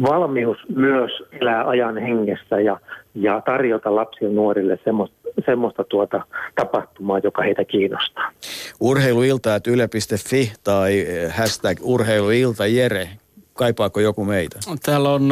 Speaker 7: valmius myös elää ajan hengessä ja, ja tarjota lapsille nuorille semmoista, semmoista tuota tapahtumaa, joka heitä kiinnostaa.
Speaker 2: Urheiluilta, että yle.fi tai hashtag urheiluilta Jere, kaipaako joku meitä?
Speaker 3: Täällä on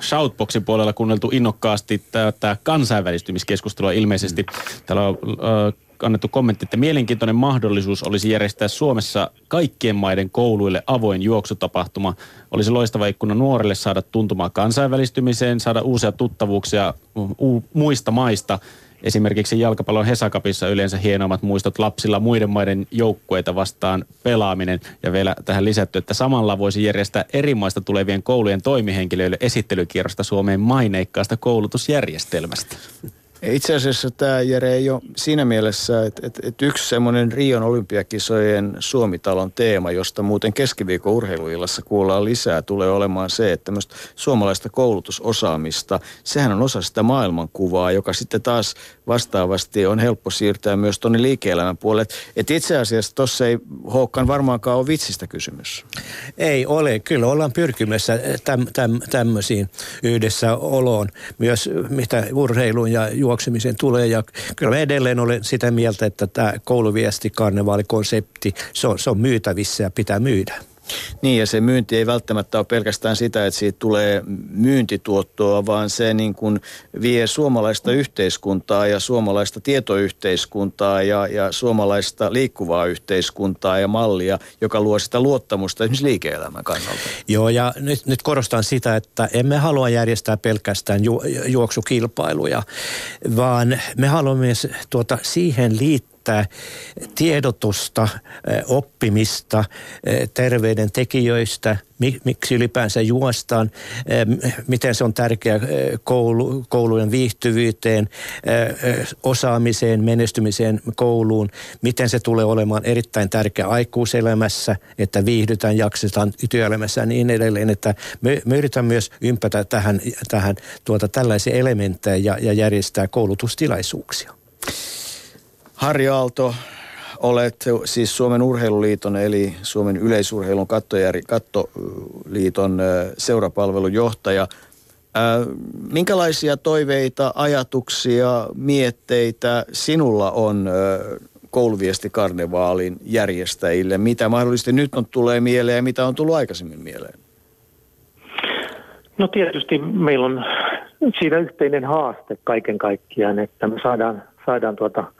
Speaker 3: Shoutboxin puolella kuunneltu innokkaasti tätä kansainvälistymiskeskustelua ilmeisesti. Täällä on äh, annettu kommentti, että mielenkiintoinen mahdollisuus olisi järjestää Suomessa kaikkien maiden kouluille avoin juoksutapahtuma. Olisi loistava ikkuna nuorille saada tuntumaan kansainvälistymiseen, saada uusia tuttavuuksia u- muista maista. Esimerkiksi jalkapallon Hesakapissa yleensä hienommat muistot lapsilla muiden maiden joukkueita vastaan pelaaminen. Ja vielä tähän lisätty, että samalla voisi järjestää eri maista tulevien koulujen toimihenkilöille esittelykierrosta Suomeen maineikkaasta koulutusjärjestelmästä.
Speaker 2: Itse asiassa tämä Jere ei ole siinä mielessä, että, että, että yksi semmoinen Rion olympiakisojen Suomitalon teema, josta muuten keskiviikon urheiluillassa kuullaan lisää, tulee olemaan se, että tämmöistä suomalaista koulutusosaamista, sehän on osa sitä maailmankuvaa, joka sitten taas vastaavasti on helppo siirtää myös tuonne liike-elämän puolelle. Että itse asiassa tuossa ei Håkan varmaankaan ole vitsistä kysymys.
Speaker 4: Ei ole. Kyllä ollaan pyrkimässä täm, täm, tämmöisiin yhdessä oloon. Myös mitä urheilun ja juoksuun juoksemisen tulee. Ja kyllä mä edelleen olen sitä mieltä, että tämä kouluviesti, karnevaalikonsepti, se on, se on myytävissä ja pitää myydä.
Speaker 2: Niin ja se myynti ei välttämättä ole pelkästään sitä, että siitä tulee myyntituottoa, vaan se niin kuin vie suomalaista yhteiskuntaa ja suomalaista tietoyhteiskuntaa ja, ja suomalaista liikkuvaa yhteiskuntaa ja mallia, joka luo sitä luottamusta esimerkiksi liike-elämän kannalta.
Speaker 4: Joo ja nyt, nyt korostan sitä, että emme halua järjestää pelkästään ju, juoksukilpailuja, vaan me haluamme tuota, siihen liittää riittää tiedotusta, oppimista terveyden tekijöistä, miksi ylipäänsä juostaan, miten se on tärkeä koulu, koulujen viihtyvyyteen, osaamiseen, menestymiseen kouluun, miten se tulee olemaan erittäin tärkeä aikuiselämässä, että viihdytään, jaksetaan työelämässä ja niin edelleen, että me, me myös ympätä tähän, tähän tuota, tällaisia elementtejä ja, ja järjestää koulutustilaisuuksia.
Speaker 2: Harri Aalto, olet siis Suomen urheiluliiton eli Suomen yleisurheilun kattojäri, kattoliiton seurapalvelun johtaja. Minkälaisia toiveita, ajatuksia, mietteitä sinulla on kouluviestikarnevaalin järjestäjille? Mitä mahdollisesti nyt on tulee mieleen ja mitä on tullut aikaisemmin mieleen?
Speaker 7: No tietysti meillä on siinä yhteinen haaste kaiken kaikkiaan, että me saadaan, saadaan tuota –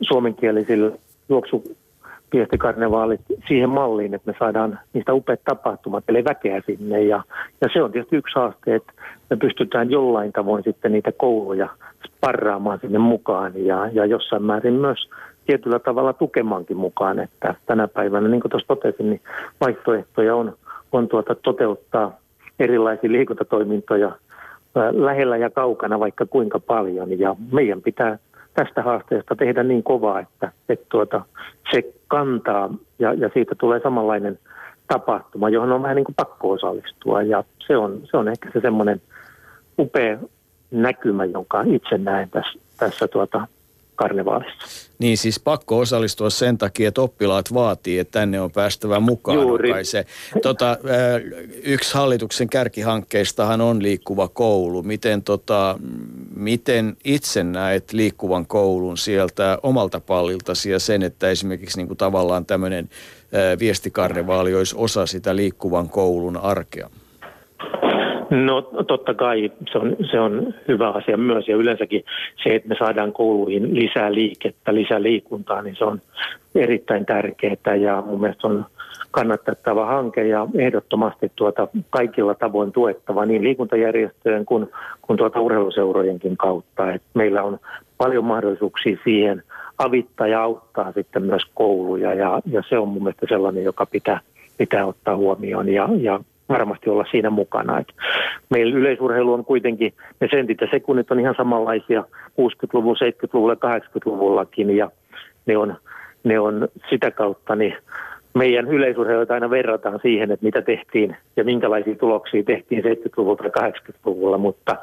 Speaker 7: suomenkielisillä juoksupiestikarnevaalit siihen malliin, että me saadaan niistä upeat tapahtumat, eli väkeä sinne. Ja, ja se on tietysti yksi haaste, että me pystytään jollain tavoin sitten niitä kouluja sparraamaan sinne mukaan ja, ja jossain määrin myös tietyllä tavalla tukemaankin mukaan, että tänä päivänä, niin kuin tuossa totesin, niin vaihtoehtoja on, on tuota toteuttaa erilaisia liikuntatoimintoja lähellä ja kaukana vaikka kuinka paljon ja meidän pitää tästä haasteesta tehdä niin kovaa, että, että tuota, se kantaa ja, ja siitä tulee samanlainen tapahtuma, johon on vähän niin kuin pakko osallistua. Ja se on, se on ehkä se semmoinen upea näkymä, jonka itse näen tässä, tässä tuota, karnevaalissa.
Speaker 2: Niin siis pakko osallistua sen takia, että oppilaat vaatii, että tänne on päästävä mukaan.
Speaker 7: Juuri.
Speaker 2: Kai se. Tota, yksi hallituksen kärkihankkeistahan on liikkuva koulu. Miten, tota, miten itse näet liikkuvan koulun sieltä omalta palliltasi ja sen, että esimerkiksi niin kuin tavallaan tämmöinen viestikarnevaali olisi osa sitä liikkuvan koulun arkea?
Speaker 7: No totta kai se on, se on hyvä asia myös. Ja yleensäkin se, että me saadaan kouluihin lisää liikettä, lisää liikuntaa, niin se on erittäin tärkeää ja mun mielestä on kannatettava hanke ja ehdottomasti tuota kaikilla tavoin tuettava niin liikuntajärjestöjen kuin, kuin tuota urheiluseurojenkin kautta. Et meillä on paljon mahdollisuuksia siihen avittaa ja auttaa sitten myös kouluja. Ja, ja se on mun mielestä sellainen, joka pitää, pitää ottaa huomioon ja, ja varmasti olla siinä mukana. Et meillä yleisurheilu on kuitenkin, ne sentit ja sekunnit on ihan samanlaisia 60-luvun, 70-luvulla, 80-luvullakin ja ne on, ne on sitä kautta niin meidän yleisurheiluita aina verrataan siihen, että mitä tehtiin ja minkälaisia tuloksia tehtiin 70-luvulla tai 80-luvulla, mutta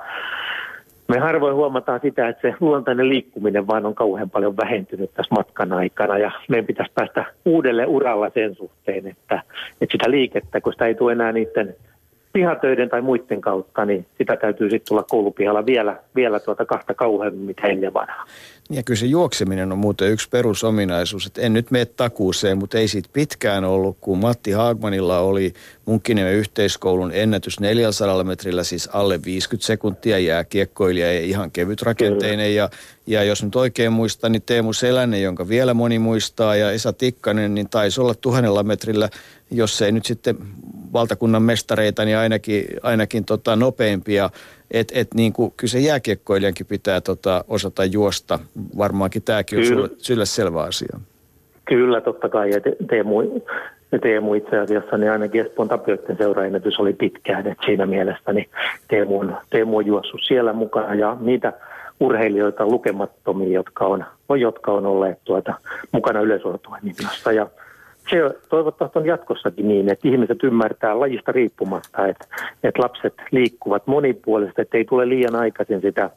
Speaker 7: me harvoin huomataan sitä, että se luontainen liikkuminen vaan on kauhean paljon vähentynyt tässä matkan aikana ja meidän pitäisi päästä uudelle uralla sen suhteen, että, että sitä liikettä, kun sitä ei tule enää niiden pihatöiden tai muiden kautta, niin sitä täytyy sitten tulla koulupihalla vielä, vielä tuota kahta kauheammin, mitä ennen vanhaa.
Speaker 2: Ja kyllä se juokseminen on muuten yksi perusominaisuus, että en nyt mene takuuseen, mutta ei siitä pitkään ollut, kun Matti Haagmanilla oli Munkkiniemen yhteiskoulun ennätys 400 metrillä, siis alle 50 sekuntia jääkiekkoilija ja ihan kevyt rakenteinen. Ja, ja jos nyt oikein muistan, niin Teemu Selänen, jonka vielä moni muistaa, ja Esa Tikkanen, niin taisi olla tuhannella metrillä, jos ei nyt sitten valtakunnan mestareita, niin ainakin, ainakin tota nopeimpia. Että et niin kuin, kyllä se jääkiekkoilijankin pitää tota, osata juosta. Varmaankin tämäkin on sulle, sulle selvä asia.
Speaker 7: Kyllä, totta kai. Ja Teemu, Teemu itse asiassa, niin ainakin Espoon tapioiden seuraennätys oli pitkään. Et siinä mielessä niin Teemu, on, Teemu on juossut siellä mukana ja niitä urheilijoita lukemattomia, jotka on, jotka on olleet tuota, mukana yleisurheilutoiminnassa. Ja se toivottavasti on jatkossakin niin, että ihmiset ymmärtää lajista riippumatta, että, että lapset liikkuvat monipuolisesti, että ei tule liian aikaisin sitä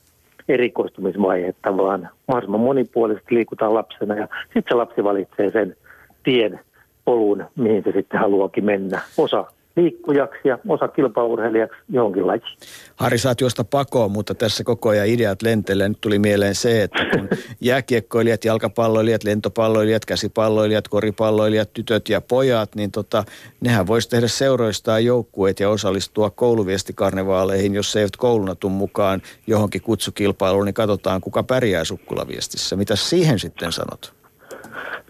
Speaker 7: erikoistumisvaihetta, vaan mahdollisimman monipuolisesti liikutaan lapsena ja sitten se lapsi valitsee sen tien polun, mihin se sitten haluakin mennä. Osa liikkujaksi ja osa kilpaurheilijaksi johonkin lajiin.
Speaker 2: Harri, saat juosta pakoon, mutta tässä koko ajan ideat lentelee. Nyt tuli mieleen se, että kun jääkiekkoilijat, jalkapalloilijat, lentopalloilijat, käsipalloilijat, koripalloilijat, tytöt ja pojat, niin tota, nehän voisi tehdä seuroistaan joukkueet ja osallistua kouluviestikarnevaaleihin, jos se eivät kouluna tule mukaan johonkin kutsukilpailuun, niin katsotaan, kuka pärjää sukkulaviestissä. Mitä siihen sitten sanot?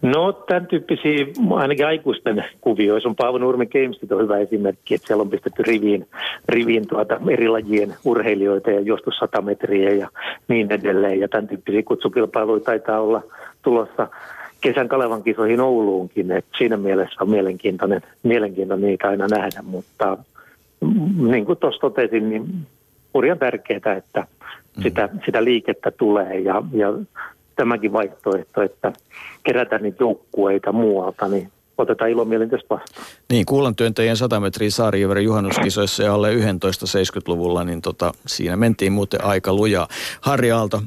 Speaker 7: No tämän tyyppisiä ainakin aikuisten kuvioissa on Paavo Nurmen Gamestit on hyvä esimerkki, että siellä on pistetty riviin, riviin tuota eri lajien urheilijoita ja juostu 100 metriä ja niin edelleen. Ja tämän tyyppisiä kutsukilpailuja taitaa olla tulossa kesän Kalevan kisoihin Ouluunkin, että siinä mielessä on mielenkiintoinen, mielenkiintoinen niitä aina nähdä, mutta niin kuin tuossa totesin, niin hurjan tärkeää, että sitä, sitä liikettä tulee ja, ja tämäkin vaihtoehto, että kerätään niitä joukkueita muualta, niin otetaan ilomielin tästä vastaan.
Speaker 2: Niin, kuulantyöntäjien 100 metriä Saarijärven juhannuskisoissa ja alle 11 70-luvulla, niin tota, siinä mentiin muuten aika lujaa. Harri Aalto,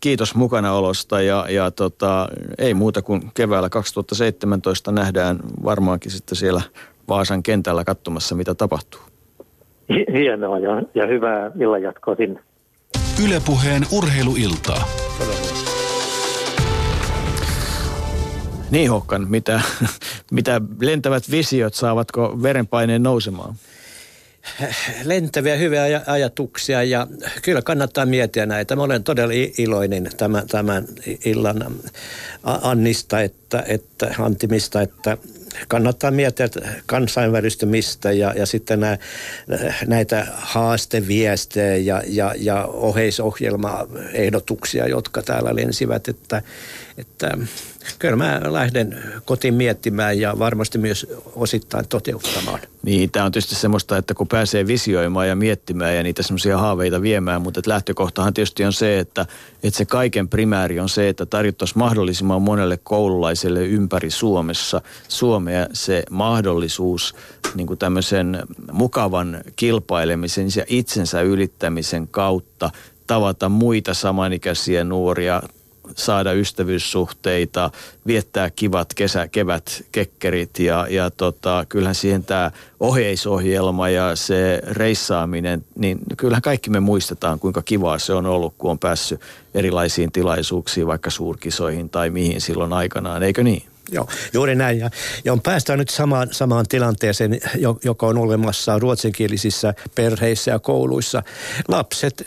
Speaker 2: kiitos mukanaolosta ja, ja tota, ei muuta kuin keväällä 2017 nähdään varmaankin sitten siellä Vaasan kentällä katsomassa, mitä tapahtuu.
Speaker 7: Hienoa ja, ja hyvää illanjatkoa sinne.
Speaker 1: Ylepuheen urheiluiltaa.
Speaker 2: Niin Hokkan, mitä, mitä lentävät visiot, saavatko verenpaineen nousemaan?
Speaker 4: lentäviä hyviä aj- ajatuksia ja kyllä kannattaa miettiä näitä. Mä olen todella iloinen tämän, tämän illan Annista, että, että Antimista, että kannattaa miettiä kansainvälistymistä ja, ja sitten nä, näitä haasteviestejä ja, ja, ja oheisohjelmaehdotuksia, jotka täällä lensivät, että, että kyllä mä lähden kotiin miettimään ja varmasti myös osittain toteuttamaan.
Speaker 2: Niin, tämä on tietysti semmoista, että kun pääsee visioimaan ja miettimään ja niitä semmoisia haaveita viemään, mutta lähtökohtahan tietysti on se, että, että se kaiken primääri on se, että tarjottaisiin mahdollisimman monelle koululaiselle ympäri Suomessa Suomea se mahdollisuus niin kuin tämmöisen mukavan kilpailemisen ja itsensä ylittämisen kautta tavata muita samanikäisiä nuoria, saada ystävyyssuhteita, viettää kivat kesä, kevät, kekkerit ja, ja tota, kyllähän siihen tämä oheisohjelma ja se reissaaminen, niin kyllähän kaikki me muistetaan, kuinka kivaa se on ollut, kun on päässyt erilaisiin tilaisuuksiin, vaikka suurkisoihin tai mihin silloin aikanaan, eikö niin?
Speaker 4: Joo, juuri näin. Ja, ja on päästään nyt samaan, samaan tilanteeseen, joka on olemassa ruotsinkielisissä perheissä ja kouluissa. Lapset,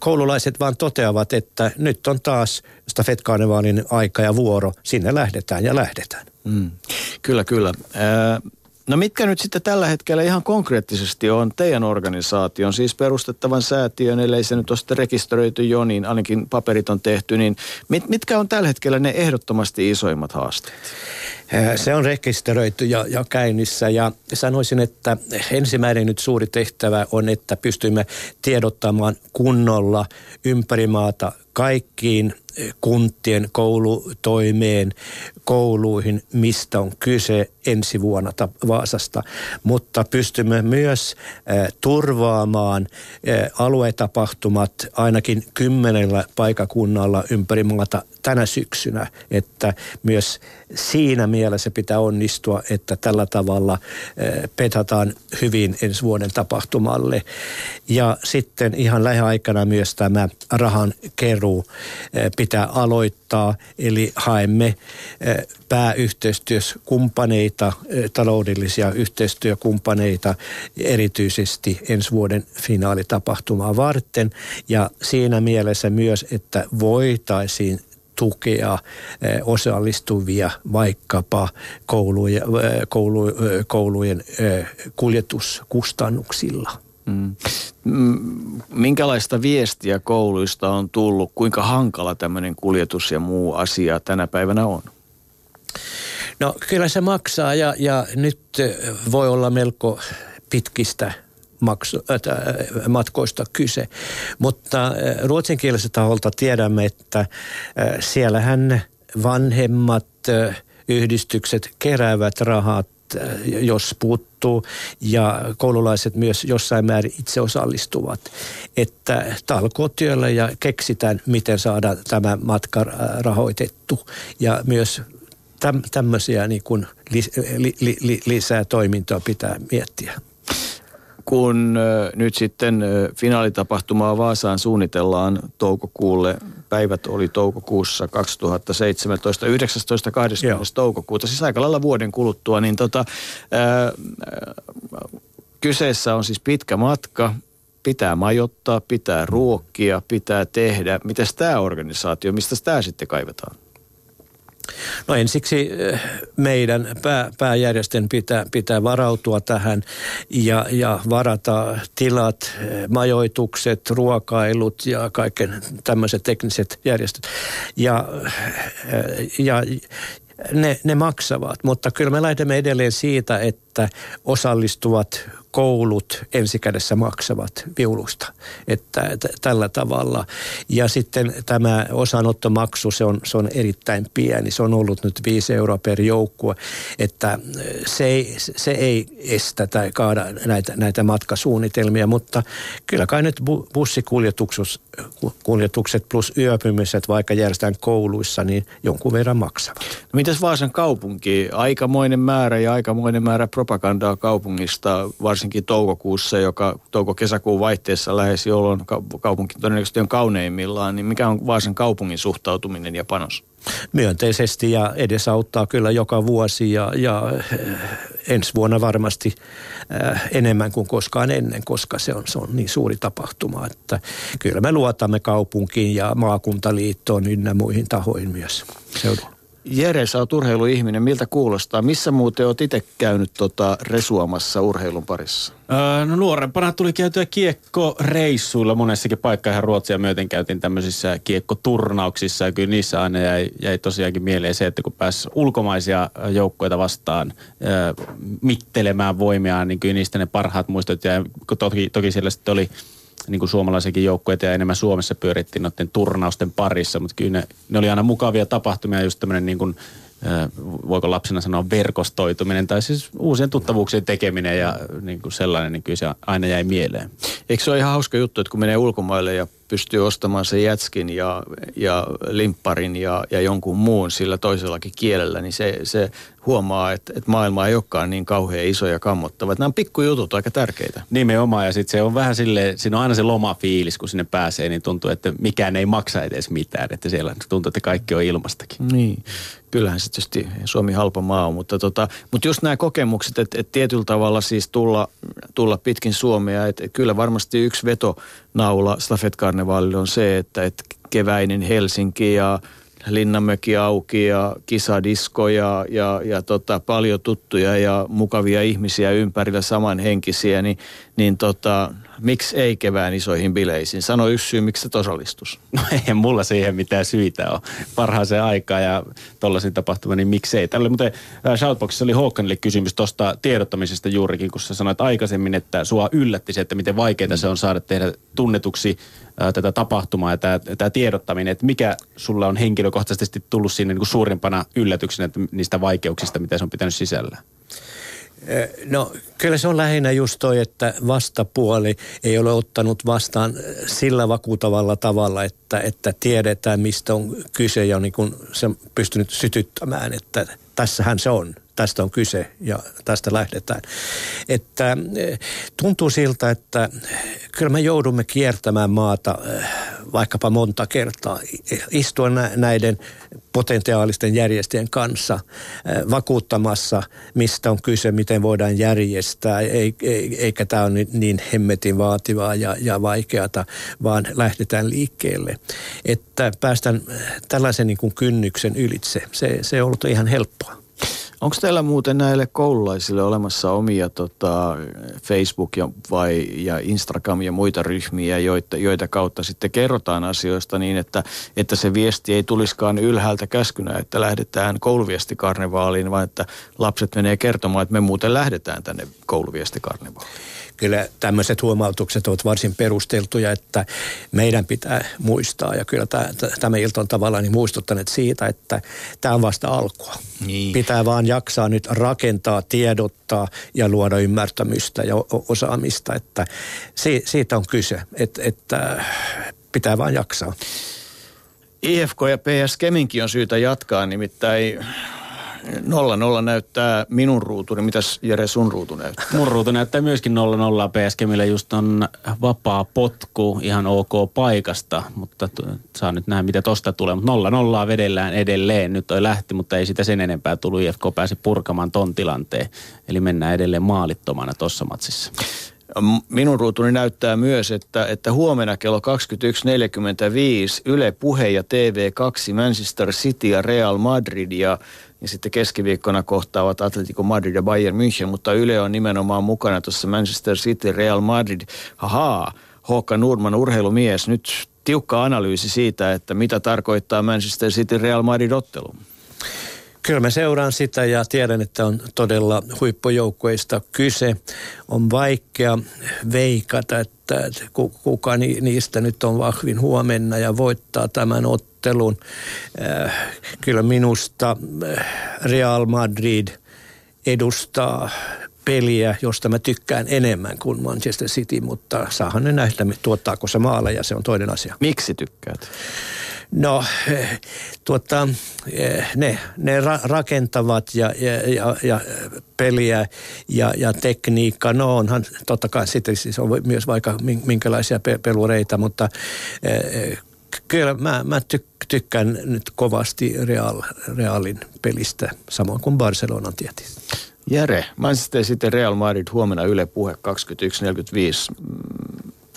Speaker 4: koululaiset vaan toteavat, että nyt on taas stafetkarnevaalin aika ja vuoro. Sinne lähdetään ja lähdetään.
Speaker 2: Mm. Kyllä, kyllä. No mitkä nyt sitten tällä hetkellä ihan konkreettisesti on teidän organisaation, siis perustettavan säätiön, ellei se nyt ole sitten rekisteröity jo, niin ainakin paperit on tehty, niin mit, mitkä on tällä hetkellä ne ehdottomasti isoimmat haasteet?
Speaker 4: Se on rekisteröity ja, ja käynnissä ja sanoisin, että ensimmäinen nyt suuri tehtävä on, että pystymme tiedottamaan kunnolla ympäri maata kaikkiin kuntien koulutoimeen, kouluihin, mistä on kyse ensi vuonna Vaasasta. Mutta pystymme myös turvaamaan aluetapahtumat ainakin kymmenellä paikakunnalla ympäri maata tänä syksynä, että myös siinä mielessä pitää onnistua, että tällä tavalla petataan hyvin ensi vuoden tapahtumalle. Ja sitten ihan lähiaikana myös tämä rahan keruu pitää aloittaa, eli haemme pääyhteistyökumppaneita, taloudellisia yhteistyökumppaneita erityisesti ensi vuoden finaalitapahtumaa varten. Ja siinä mielessä myös, että voitaisiin tukea osallistuvia vaikkapa koulujen, koulu, koulujen kuljetuskustannuksilla. Mm.
Speaker 2: Minkälaista viestiä kouluista on tullut? Kuinka hankala tämmöinen kuljetus ja muu asia tänä päivänä on?
Speaker 4: No kyllä se maksaa ja, ja nyt voi olla melko pitkistä maksu, äh, matkoista kyse. Mutta äh, ruotsinkielisestä taholta tiedämme, että äh, siellähän vanhemmat äh, yhdistykset keräävät rahat äh, jos puuttuu ja koululaiset myös jossain määrin itse osallistuvat. Että talkootyöllä ja keksitään, miten saada tämä matka äh, rahoitettu ja myös täm, tämmöisiä niin kuin li, li, li, li, lisää toimintoa pitää miettiä
Speaker 2: kun nyt sitten finaalitapahtumaa Vaasaan suunnitellaan toukokuulle, päivät oli toukokuussa 2017, 19. 20. Joo. toukokuuta, siis aika lailla vuoden kuluttua, niin tota, ää, kyseessä on siis pitkä matka, pitää majottaa, pitää ruokkia, pitää tehdä. Miten tämä organisaatio, mistä tämä sitten kaivetaan?
Speaker 4: No ensiksi eh, meidän pää, pääjärjestön pitää, pitää varautua tähän ja, ja varata tilat, eh, majoitukset, ruokailut ja kaiken tämmöiset tekniset järjestöt. Ja, eh, ja ne, ne maksavat, mutta kyllä me lähdemme edelleen siitä, että osallistuvat koulut ensikädessä maksavat viulusta. Että t- tällä tavalla. Ja sitten tämä osanottomaksu, se on, se on erittäin pieni. Se on ollut nyt 5 euroa per joukkue. Että se ei, se ei estä tai kaada näitä, näitä matkasuunnitelmia, mutta kyllä kai nyt bussikuljetukset plus yöpymiset, vaikka järjestetään kouluissa, niin jonkun verran maksavat. No
Speaker 2: mitäs Vaasan kaupunki? Aikamoinen määrä ja aikamoinen määrä propagandaa kaupungista, varsinkin varsinkin toukokuussa, joka touko-kesäkuun vaihteessa lähes, jolloin kaupunki todennäköisesti on kauneimmillaan, niin mikä on Vaasan kaupungin suhtautuminen ja panos?
Speaker 4: Myönteisesti ja edesauttaa kyllä joka vuosi ja, ja eh, ensi vuonna varmasti äh, enemmän kuin koskaan ennen, koska se on, se on niin suuri tapahtuma. Että kyllä me luotamme kaupunkiin ja maakuntaliittoon ynnä muihin tahoihin myös seudulla.
Speaker 2: Jere, sä oot urheiluihminen. Miltä kuulostaa? Missä muuten oot itse käynyt tota resuamassa urheilun parissa?
Speaker 3: Öö, no nuorempana tuli käytyä kiekkoreissuilla monessakin paikkaa ihan Ruotsia myöten käytiin tämmöisissä kiekkoturnauksissa ja kyllä niissä aina jäi, jäi tosiaankin mieleen se, että kun pääsi ulkomaisia joukkoita vastaan öö, mittelemään voimiaan, niin kyllä niistä ne parhaat muistot ja toki, toki siellä sitten oli niin kuin suomalaisiakin joukkueita ja enemmän Suomessa pyörittiin noiden turnausten parissa, mutta kyllä ne, ne oli aina mukavia tapahtumia, just tämmöinen niin kuin, voiko lapsena sanoa verkostoituminen tai siis uusien tuttavuuksien tekeminen ja niin kuin sellainen, niin kyllä se aina jäi mieleen.
Speaker 2: Eikö se ole ihan hauska juttu, että kun menee ulkomaille ja pystyy ostamaan se jätskin ja, ja limpparin ja, ja jonkun muun sillä toisellakin kielellä, niin se, se huomaa, että, että maailma ei olekaan niin kauhean iso ja kammottava. Nämä on pikkujutut aika tärkeitä.
Speaker 3: Nimenomaan ja sitten se on vähän sille, siinä on aina se lomafiilis, kun sinne pääsee, niin tuntuu, että mikään ei maksa edes mitään, että siellä tuntuu, että kaikki on ilmastakin.
Speaker 2: Niin, kyllähän se tietysti Suomi halpa maa on, mutta, tota, mutta just nämä kokemukset, että, että tietyllä tavalla siis tulla, tulla pitkin Suomea, että, että kyllä varmasti yksi vetonaula Stafet Karnevaalille on se, että, että keväinen Helsinki ja Linnanmöki auki ja kisadisko ja, ja, ja tota, paljon tuttuja ja mukavia ihmisiä ympärillä samanhenkisiä, niin, niin tota, miksi ei kevään isoihin bileisiin? Sano yksi syy, miksi et osallistus.
Speaker 3: No ei mulla siihen mitään syitä ole. Parhaaseen aikaan ja tollaisiin tapahtumaan, niin miksei. Tällä muuten äh, Shoutboxissa oli Håkanille kysymys tuosta tiedottamisesta juurikin, kun sä sanoit aikaisemmin, että sua yllätti se, että miten vaikeaa se on saada tehdä tunnetuksi ää, tätä tapahtumaa ja tämä tiedottaminen, että mikä sulla on henkilökohtaisesti tullut sinne niin kuin suurimpana yllätyksenä että niistä vaikeuksista, mitä se on pitänyt sisällä?
Speaker 4: No kyllä se on lähinnä just toi, että vastapuoli ei ole ottanut vastaan sillä vakuutavalla tavalla, että, että tiedetään mistä on kyse ja niin kuin se on pystynyt sytyttämään, että tässähän se on tästä on kyse ja tästä lähdetään. Että eh, tuntuu siltä, että kyllä me joudumme kiertämään maata eh, vaikkapa monta kertaa, istua näiden potentiaalisten järjestäjien kanssa eh, vakuuttamassa, mistä on kyse, miten voidaan järjestää, eikä tämä ole niin hemmetin vaativaa ja, ja vaikeata, vaan lähdetään liikkeelle. Että päästään tällaisen niin kuin kynnyksen ylitse, se, se on ollut ihan helppoa.
Speaker 2: Onko teillä muuten näille koululaisille olemassa omia tota, Facebook- ja, vai, ja Instagram ja muita ryhmiä, joita, joita kautta sitten kerrotaan asioista niin, että, että se viesti ei tulisikaan ylhäältä käskynä, että lähdetään kouluviestikarnevaaliin, vaan että lapset menee kertomaan, että me muuten lähdetään tänne kouluviestikarnevaaliin?
Speaker 4: Kyllä tämmöiset huomautukset ovat varsin perusteltuja, että meidän pitää muistaa. Ja kyllä tämä, tämä ilta on tavallaan niin muistuttaneet siitä, että tämä on vasta alkua. Niin. Pitää vaan jaksaa nyt rakentaa, tiedottaa ja luoda ymmärtämystä ja osaamista. Että siitä on kyse, että, että pitää vaan jaksaa.
Speaker 2: IFK ja PS Keminkin on syytä jatkaa, nimittäin Nolla nolla näyttää minun ruutuni. Mitäs Jere sun ruutu näyttää?
Speaker 3: Mun ruutu näyttää myöskin 0-0. PSG, millä just on vapaa potku ihan ok paikasta, mutta t- saa nyt nähdä, mitä tosta tulee. Mutta 0-0 vedellään edelleen. Nyt toi lähti, mutta ei sitä sen enempää tullut. IFK pääsi purkamaan ton tilanteen. Eli mennään edelleen maalittomana tossa matsissa.
Speaker 2: Minun ruutuni näyttää myös, että, että huomenna kello 21.45 Yle Puhe ja TV2 Manchester City ja Real Madrid ja, ja sitten keskiviikkona kohtaavat Atletico Madrid ja Bayern München, mutta Yle on nimenomaan mukana tuossa Manchester City Real Madrid. Haha, Håkan Nurman urheilumies, nyt tiukka analyysi siitä, että mitä tarkoittaa Manchester City Real Madrid ottelu.
Speaker 4: Kyllä mä seuraan sitä ja tiedän, että on todella huippujoukkueista kyse. On vaikea veikata, että kuka niistä nyt on vahvin huomenna ja voittaa tämän ottelun. Äh, kyllä minusta äh, Real Madrid edustaa peliä, josta mä tykkään enemmän kuin Manchester City, mutta saahan ne nähdä, tuottaako se maaleja, se on toinen asia.
Speaker 2: Miksi tykkäät?
Speaker 4: No, tuota, ne, ne ra- rakentavat ja, ja, ja, ja peliä ja, ja tekniikka, no onhan totta kai sitten siis on myös vaikka minkälaisia pelureita, mutta kyllä mä, mä tykkään nyt kovasti Real, Realin pelistä, samoin kuin Barcelonan tietysti.
Speaker 2: Jere, Manchester sitten Real Madrid huomenna Yle Puhe 21.45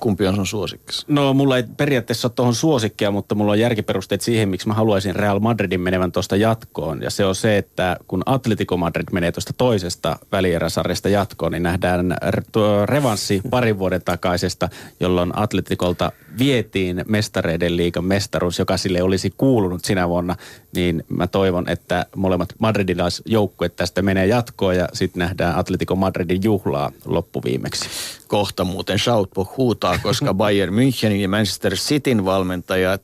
Speaker 2: kumpi on sun suosikkisi?
Speaker 3: No mulla ei periaatteessa ole tuohon suosikkia, mutta mulla on järkiperusteet siihen, miksi mä haluaisin Real Madridin menevän tuosta jatkoon. Ja se on se, että kun Atletico Madrid menee tuosta toisesta välieräsarjasta jatkoon, niin nähdään tuo revanssi parin vuoden takaisesta, jolloin Atletikolta vietiin mestareiden liigan mestaruus, joka sille olisi kuulunut sinä vuonna, niin mä toivon, että molemmat madridilaisjoukkueet tästä menee jatkoon ja sitten nähdään Atletico Madridin juhlaa loppuviimeksi.
Speaker 2: Kohta muuten Shoutbox huutaa, koska Bayern Münchenin ja Manchester Cityn valmentajat,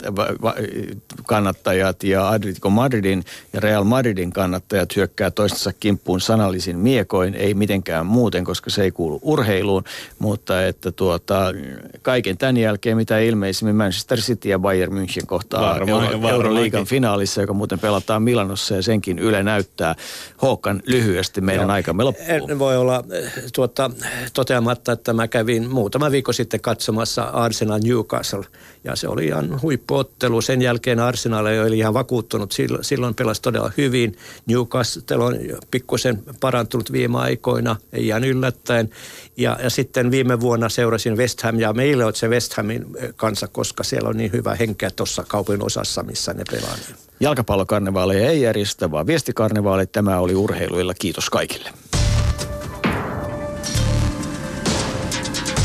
Speaker 2: kannattajat ja Atletico Madridin ja Real Madridin kannattajat hyökkää toistensa kimppuun sanallisin miekoin, ei mitenkään muuten, koska se ei kuulu urheiluun, mutta että tuota, kaiken tämän jälkeen, mitä ilmeisimmin Manchester City ja Bayern München kohtaa Euro, Euroliigan finaalissa, joka muuten pelataan Milanossa ja senkin Yle näyttää. Håkan, lyhyesti meidän Joo. aikamme loppuu.
Speaker 4: En voi olla eh, tuota, toteamatta, että mä kävin muutama viikko sitten katsomassa Arsenal Newcastle ja se oli ihan huippuottelu. Sen jälkeen Arsenal oli ihan vakuuttunut, silloin pelasi todella hyvin. Newcastle on pikkusen parantunut viime aikoina, ei ihan yllättäen. Ja, ja sitten viime vuonna seurasin West Ham ja meille on se West Hamin kanssa, koska siellä on niin hyvä henkeä tuossa kaupin osassa, missä ne pelaa.
Speaker 2: Jalkapallokarnevaaleja ei järjestä, vaan viestikarnevaali. Tämä oli urheiluilla. Kiitos kaikille.